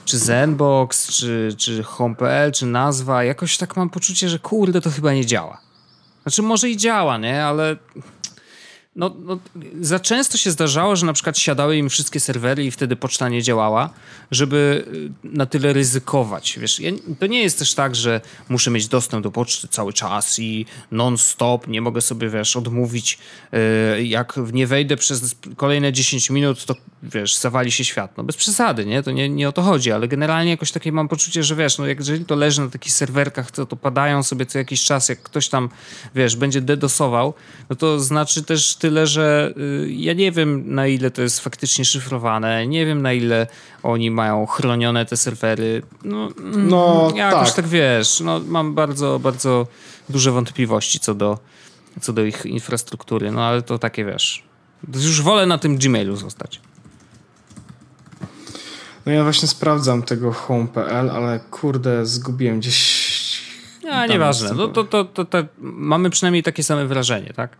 czy Zenbox, czy, czy home.pl, czy nazwa, jakoś tak mam poczucie, że kurde, to chyba nie działa. Znaczy może i działa, nie? Ale no, no, za często się zdarzało, że na przykład siadały im wszystkie serwery i wtedy poczta nie działała, żeby y, na tyle ryzykować. Wiesz, ja, to nie jest też tak, że muszę mieć dostęp do poczty cały czas i non-stop, nie mogę sobie, wiesz, odmówić. Yy, jak nie wejdę przez kolejne 10 minut, to, wiesz, zawali się świat. No bez przesady, nie? To nie, nie o to chodzi, ale generalnie jakoś takie mam poczucie, że wiesz, no jeżeli to leży na takich serwerkach, to, to padają sobie co jakiś czas, jak ktoś tam, wiesz, będzie dedosował, no to znaczy też tyle, że y, ja nie wiem na ile to jest faktycznie szyfrowane, nie wiem na ile oni mają chronione te serwery. No, mm, no jakoś tak. tak wiesz, no, mam bardzo, bardzo duże wątpliwości co do, co do ich infrastruktury, no ale to takie wiesz. Już wolę na tym Gmailu zostać. No ja właśnie sprawdzam tego home.pl, ale kurde, zgubiłem gdzieś. A, nieważne. No to, to, to, to, mamy przynajmniej takie same wrażenie, tak?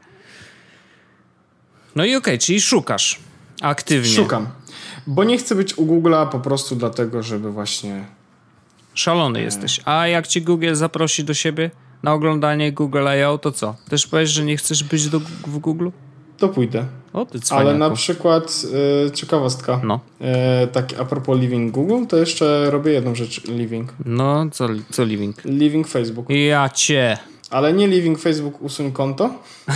No i okej, okay, czyli szukasz aktywnie. Szukam. Bo nie chcę być u Google'a po prostu dlatego, żeby właśnie. Szalony jesteś. A jak ci Google zaprosi do siebie na oglądanie Google I.O., to co? Też powiesz, że nie chcesz być do, w Google? To pójdę. O, ty Ale na przykład e, ciekawostka. No. E, tak a propos Living Google, to jeszcze robię jedną rzecz Living. No, co, co Living? Living Facebook. Ja cię. Ale nie Living Facebook usuń konto.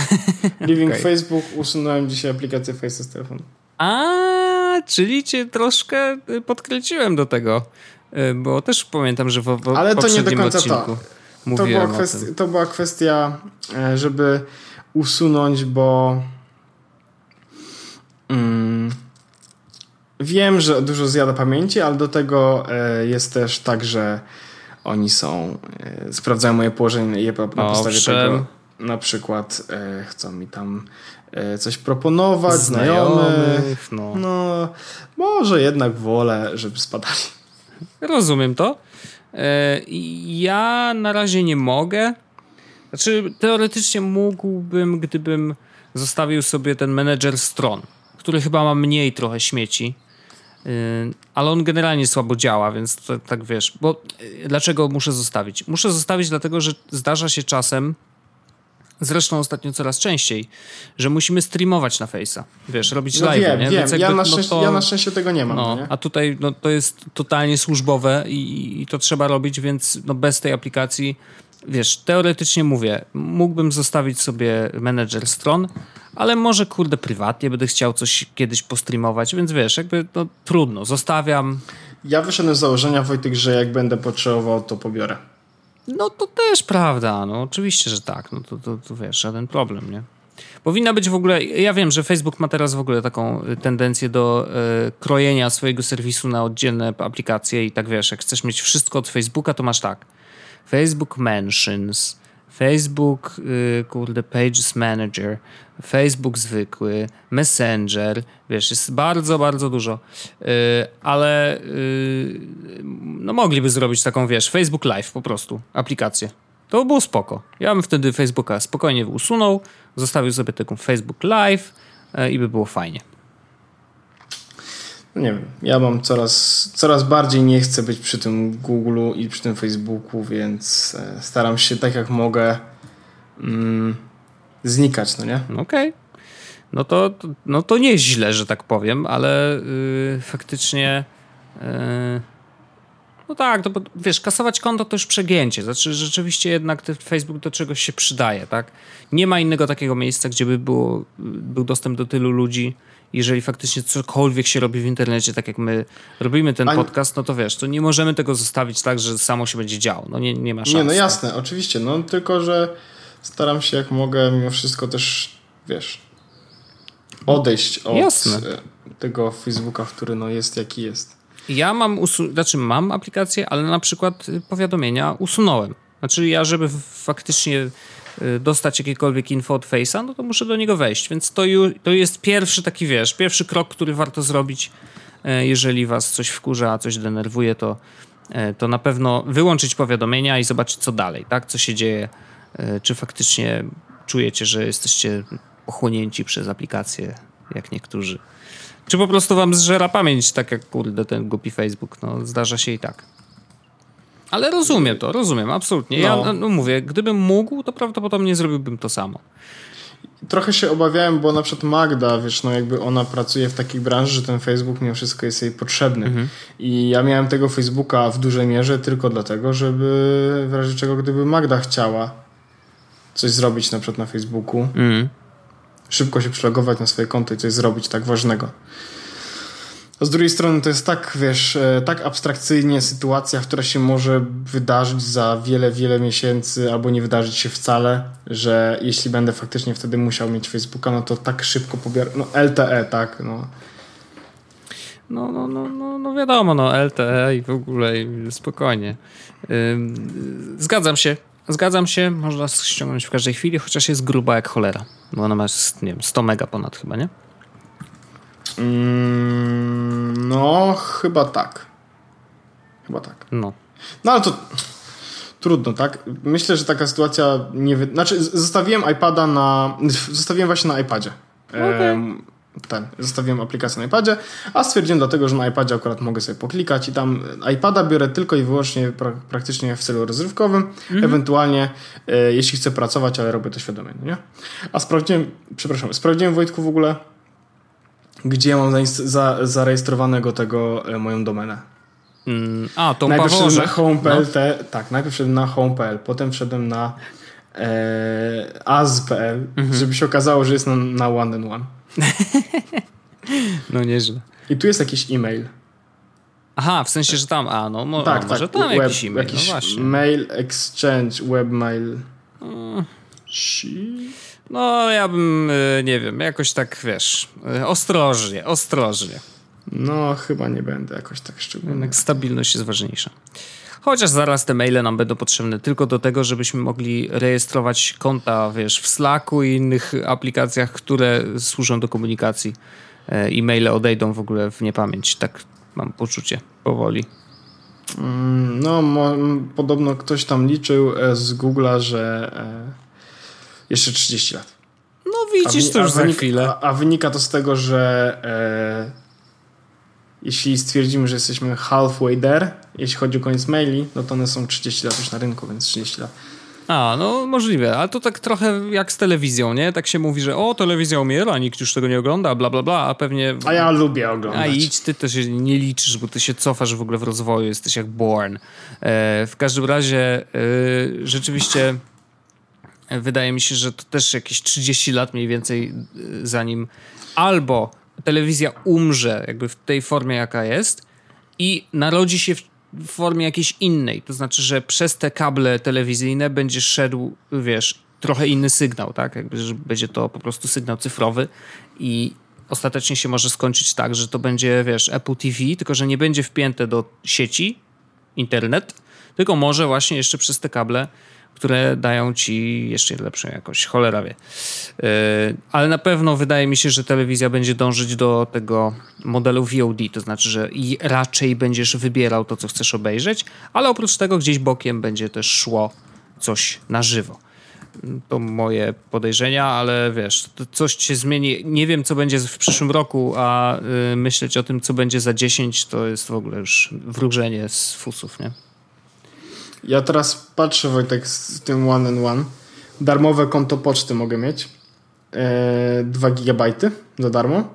Living okay. Facebook usunąłem dzisiaj aplikację Face z telefonu. A, czyli cię troszkę y, podkręciłem do tego. e, bo też pamiętam, że w, w Ale to nie do końca to. To była, kwestia, to była kwestia, żeby usunąć, bo mm, wiem, że dużo zjada pamięci, ale do tego e, jest też tak, że oni są, sprawdzają moje położenie je na podstawie tego na przykład chcą mi tam coś proponować, znajomych. No. no, może jednak wolę, żeby spadali. Rozumiem to. E, ja na razie nie mogę. Znaczy, teoretycznie mógłbym, gdybym zostawił sobie ten menedżer stron, który chyba ma mniej trochę śmieci. E, ale on generalnie słabo działa, więc to, tak wiesz. Bo e, dlaczego muszę zostawić? Muszę zostawić, dlatego że zdarza się czasem, Zresztą ostatnio coraz częściej, że musimy streamować na Face'a. Wiesz, robić no live. Wiem, nie? wiem. ja, na no szczęście, to, ja na szczęście tego nie mam. No, nie? A tutaj no, to jest totalnie służbowe i, i to trzeba robić, więc no, bez tej aplikacji, wiesz, teoretycznie mówię, mógłbym zostawić sobie menedżer stron, ale może kurde prywatnie będę chciał coś kiedyś postreamować, więc wiesz, jakby no, trudno, zostawiam. Ja wyszedłem z założenia, Wojtek, że jak będę potrzebował, to pobiorę. No to też prawda, no oczywiście, że tak. No to, to, to wiesz, żaden problem, nie? Powinna być w ogóle, ja wiem, że Facebook ma teraz w ogóle taką tendencję do e, krojenia swojego serwisu na oddzielne aplikacje i tak wiesz, jak chcesz mieć wszystko od Facebooka, to masz tak. Facebook Mentions, Facebook, y, kurde, Pages Manager, Facebook zwykły, Messenger, wiesz, jest bardzo, bardzo dużo, y, ale y, no mogliby zrobić taką, wiesz, Facebook Live po prostu, aplikację. To było spoko. Ja bym wtedy Facebooka spokojnie usunął, zostawił sobie taką Facebook Live i by było fajnie nie wiem, ja mam coraz, coraz bardziej nie chcę być przy tym Google'u i przy tym Facebooku, więc e, staram się tak jak mogę mm, znikać, no nie? Okej. Okay. No to, no to nie źle, że tak powiem, ale yy, faktycznie yy, no tak, to, wiesz, kasować konto to już przegięcie. Znaczy, rzeczywiście jednak Facebook do czegoś się przydaje, tak? Nie ma innego takiego miejsca, gdzie by było, był dostęp do tylu ludzi, jeżeli faktycznie cokolwiek się robi w internecie, tak jak my robimy ten podcast, no to wiesz, to nie możemy tego zostawić tak, że samo się będzie działo. No nie, nie ma szans. Nie, no jasne, tak? oczywiście, no tylko, że staram się jak mogę mimo wszystko też, wiesz, odejść od jasne. tego Facebooka, który no jest jaki jest. Ja mam, usu- znaczy mam aplikację, ale na przykład powiadomienia usunąłem. Znaczy ja, żeby faktycznie Y, dostać jakiekolwiek info od Face'a, no to muszę do niego wejść. Więc to, ju, to jest pierwszy taki, wiesz, pierwszy krok, który warto zrobić, e, jeżeli was coś wkurza, coś denerwuje, to, e, to na pewno wyłączyć powiadomienia i zobaczyć, co dalej, tak? Co się dzieje, e, czy faktycznie czujecie, że jesteście pochłonięci przez aplikację, jak niektórzy. Czy po prostu wam zżera pamięć, tak jak kurde ten głupi Facebook, no zdarza się i tak. Ale rozumiem to, rozumiem, absolutnie. No. Ja no, mówię, gdybym mógł, to prawdopodobnie zrobiłbym to samo. Trochę się obawiałem, bo na przykład Magda, wiesz, no jakby ona pracuje w takiej branży, że ten Facebook mimo wszystko jest jej potrzebny. Mhm. I ja miałem tego Facebooka w dużej mierze tylko dlatego, żeby w razie czego, gdyby Magda chciała coś zrobić na przykład na Facebooku, mhm. szybko się przylogować na swoje konto i coś zrobić tak ważnego. Z drugiej strony to jest tak, wiesz, e, tak abstrakcyjnie sytuacja, która się może wydarzyć za wiele, wiele miesięcy albo nie wydarzyć się wcale, że jeśli będę faktycznie wtedy musiał mieć Facebooka, no to tak szybko pobieram, no LTE, tak, no. No, no, no, no, no wiadomo, no LTE i w ogóle spokojnie. Zgadzam się, zgadzam się, można ściągnąć w każdej chwili, chociaż jest gruba jak cholera, bo ona ma, nie wiem, 100 mega ponad chyba, nie? Mm, no, chyba tak. Chyba tak. No. No ale to trudno, tak? Myślę, że taka sytuacja nie... Wy... Znaczy, zostawiłem iPada na... Zostawiłem właśnie na iPadzie. Okay. ten, zostawiłem aplikację na iPadzie, a stwierdziłem dlatego, że na iPadzie akurat mogę sobie poklikać i tam iPada biorę tylko i wyłącznie pra praktycznie w celu rozrywkowym, mm -hmm. ewentualnie e, jeśli chcę pracować, ale robię to świadomie, no nie? A sprawdziłem, przepraszam, sprawdziłem Wojtku w ogóle gdzie mam za, zarejestrowanego tego e, moją domenę. Mm, a, tą Najpierw wszedłem na home.pl, no. Tak, najpierw wszedłem na home.pl, potem wszedłem na e, az.pl, mhm. żeby się okazało, że jest na, na one and one. no nieźle. I tu jest jakiś e-mail. Aha, w sensie, że tam, a no, mo, tak, no, może tak, tam web, jakiś e-mail, no jakiś no właśnie. Mail exchange, webmail. Hmm. No, ja bym, e, nie wiem, jakoś tak, wiesz, e, ostrożnie, ostrożnie. No, chyba nie będę jakoś tak szczególnie. Jednak stabilność jest ważniejsza. Chociaż zaraz te maile nam będą potrzebne tylko do tego, żebyśmy mogli rejestrować konta, wiesz, w Slacku i innych aplikacjach, które służą do komunikacji. E-maile odejdą w ogóle w niepamięć. Tak mam poczucie powoli. Mm, no, podobno ktoś tam liczył e, z Google'a, że e, jeszcze 30 lat. No widzisz, to już za chwilę. A, a, wynika to z tego, że e, jeśli stwierdzimy, że jesteśmy halfway there, jeśli chodzi o koniec maili, no to one są 30 lat już na rynku, więc 30 lat. A, no możliwe, ale to tak trochę jak z telewizją, nie? Tak się mówi, że o, telewizja umiera, nikt już tego nie ogląda, bla, bla, bla, a pewnie... A ja lubię oglądać. A idź, ty to się nie liczysz, bo ty się cofasz w ogóle w rozwoju, jesteś jak born. E, w każdym razie e, rzeczywiście wydaje mi się, że to też jakieś 30 lat mniej więcej e, zanim albo telewizja umrze jakby w tej formie, jaka jest i narodzi się w formie jakiejś innej. To znaczy, że przez te kable telewizyjne będzie szedł, wiesz, trochę inny sygnał, tak? Jakby, że będzie to po prostu sygnał cyfrowy i ostatecznie się może skończyć tak, że to będzie, wiesz, Apple TV, tylko że nie będzie wpięte do sieci, internet, tylko może właśnie jeszcze przez te kable które dają ci jeszcze lepszą jakość. Cholera wie. Yy, ale na pewno wydaje mi się, że telewizja będzie dążyć do tego modelu VOD, to znaczy, że i raczej będziesz wybierał to, co chcesz obejrzeć, ale oprócz tego gdzieś bokiem będzie też szło coś na żywo. To moje podejrzenia, ale wiesz, coś się zmieni. Nie wiem, co będzie w przyszłym roku, a yy, myśleć o tym, co będzie za 10, to jest w ogóle już wróżenie z fusów, nie? Ja teraz patrzę, Wojtek, z tym one and one. Darmowe konto poczty mogę mieć. E, 2 GB za darmo.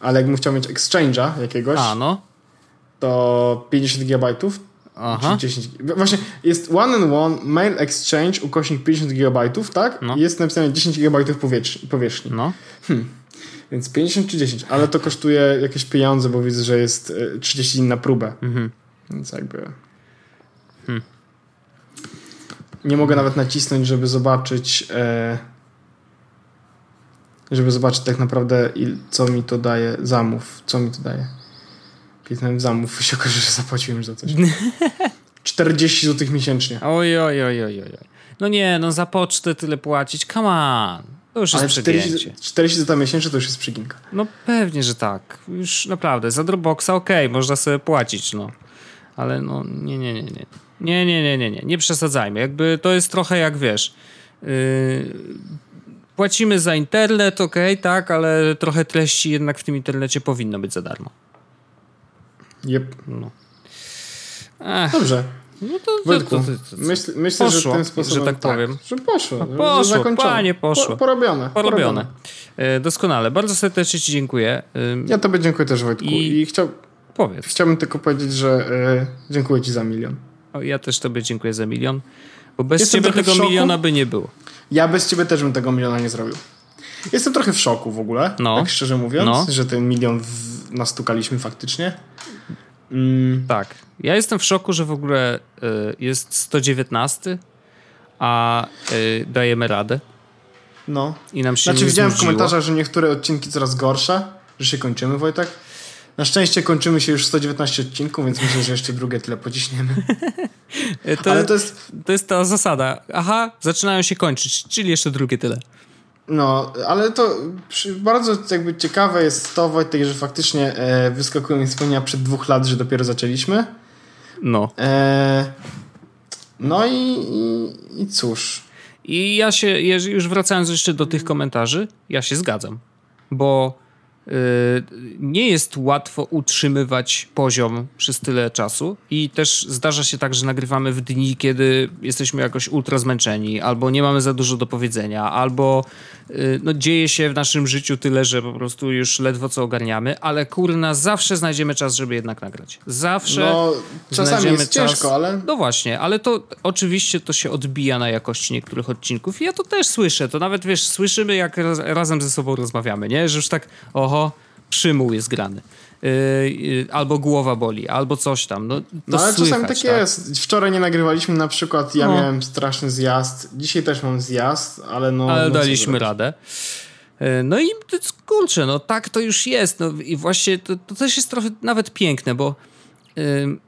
Ale jakbym chciał mieć exchange'a jakiegoś, A, no. to 50 GB. Aha. 10, właśnie jest one and one mail exchange ukośnik 50 GB, tak? No. Jest napisane 10 GB powierzchni. powierzchni. No. Hmm. Więc 50 czy 10, ale to kosztuje jakieś pieniądze, bo widzę, że jest 30 e, na próbę. Mhm. Więc jakby. Hmm nie mogę nawet nacisnąć, żeby zobaczyć e, żeby zobaczyć tak naprawdę co mi to daje zamów, co mi to daje. Kliknąłem zamów i się okaże, że zapłaciłem już za coś. 40 zł miesięcznie. Oj, oj, oj, oj, oj. No nie, no za pocztę tyle płacić, come on. To już Ale jest 40, 40 zł miesięcznie to już jest przyginka. No pewnie, że tak. Już naprawdę. Za Dropboxa okej, okay, można sobie płacić, no. Ale no nie, nie, nie, nie. Nie, nie, nie, nie, nie, nie przesadzajmy. Jakby to jest trochę jak wiesz. Yy, płacimy za internet, ok, tak, ale trochę treści jednak w tym internecie powinno być za darmo. Yep. No. Dobrze. No to, Wojtku, to, to, to, myśl, myślę, poszło, że tym sposobem, że tak, tak powiem. Że poszło. No poszło, że panie, poszło. Po, porobione. Porobione. porobione. E, doskonale. Bardzo serdecznie ci dziękuję. Ja tobie dziękuję też, Wojtku. I, I chciał, powiedz. chciałbym tylko powiedzieć, że y, dziękuję ci za milion. Ja też tobie dziękuję za milion, bo bez Jestem ciebie tego miliona by nie było. Ja bez ciebie też bym tego miliona nie zrobił. Jestem trochę w szoku w ogóle, no. tak szczerze mówiąc, no. że ten milion w... nastukaliśmy faktycznie. Mm. Tak. Ja jestem w szoku, że w ogóle y, jest 119, a y, dajemy radę. No. I nam się znaczy widziałem znudziło. w komentarzach, że niektóre odcinki coraz gorsze, że się kończymy, Wojtek. Na szczęście kończymy się już 119 odcinków, więc myślę, że jeszcze drugie tyle pociśniemy. to, Ale to jest... To jest ta zasada. Aha, zaczynają się kończyć, czyli jeszcze drugie tyle. No, ale to bardzo jakby ciekawe jest to, Wojtek, że faktycznie e, wyskakują mi wspomnienia przed dwóch lat, że dopiero zaczęliśmy. No. E, no i, i, i cóż. I ja się, już wracając jeszcze do tych komentarzy, ja się zgadzam. Bo nie jest łatwo utrzymywać poziom przez tyle czasu i też zdarza się tak, że nagrywamy w dni, kiedy jesteśmy jakoś ultra zmęczeni, albo nie mamy za dużo do powiedzenia, albo y, no, dzieje się w naszym życiu tyle, że po prostu już ledwo co ogarniamy, ale kurna, zawsze znajdziemy czas, żeby jednak nagrać. Zawsze no, czasami jest czas. ciężko, ale... No właśnie, ale to oczywiście to się odbija na jakości niektórych odcinków i ja to też słyszę, to nawet wiesz, słyszymy jak razem ze sobą rozmawiamy, nie? Że już tak, oho, przymuł jest grany. Yy, albo głowa boli, albo coś tam. No, no ale słychać, czasami tak, tak, jest. Wczoraj nie nagrywaliśmy na przykład, ja no. miałem straszny zjazd, dzisiaj też mam zjazd, ale no... Ale no daliśmy radę. Yy, no i kurczę, no tak to już jest. No i właśnie to, to też jest trochę nawet piękne, bo yy,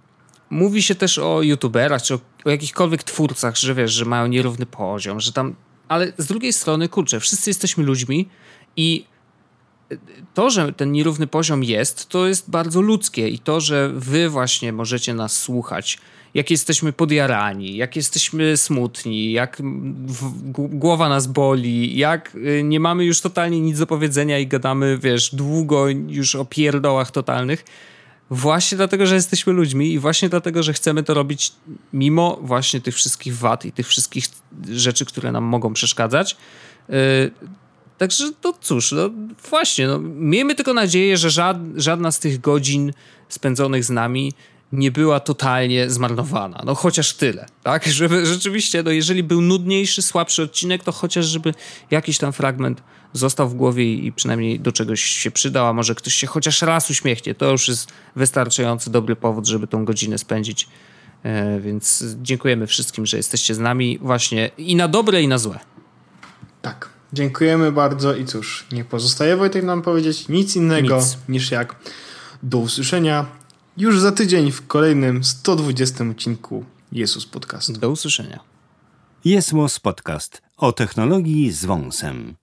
mówi się też o youtuberach, czy o, o jakichkolwiek twórcach, że wiesz, że mają nierówny poziom, że tam... Ale z drugiej strony, kurczę, wszyscy jesteśmy ludźmi i to, że ten nierówny poziom jest, to jest bardzo ludzkie i to, że wy właśnie możecie nas słuchać, jak jesteśmy podjarani, jak jesteśmy smutni, jak głowa nas boli, jak y, nie mamy już totalnie nic do powiedzenia i gadamy, wiesz, długo już o pierdołach totalnych, właśnie dlatego, że jesteśmy ludźmi i właśnie dlatego, że chcemy to robić mimo właśnie tych wszystkich wad i tych wszystkich rzeczy, które nam mogą przeszkadzać, y, Także to cóż, no właśnie, no, miejmy tylko nadzieję, że żad, żadna z tych godzin spędzonych z nami nie była totalnie zmarnowana. No chociaż tyle, tak? Żeby rzeczywiście, no jeżeli był nudniejszy, słabszy odcinek, to chociaż żeby jakiś tam fragment został w głowie i przynajmniej do czegoś się przydał, a może ktoś się chociaż raz uśmiechnie. To już jest wystarczający dobry powód, żeby tą godzinę spędzić. E, więc dziękujemy wszystkim, że jesteście z nami właśnie i na dobre, i na złe. Tak. Dziękujemy bardzo i cóż, nie pozostaje Wojtek nam powiedzieć nic innego nic. niż jak do usłyszenia już za tydzień w kolejnym 120 odcinku Jezus Podcast. Do usłyszenia. Jesmos Podcast o technologii z wąsem.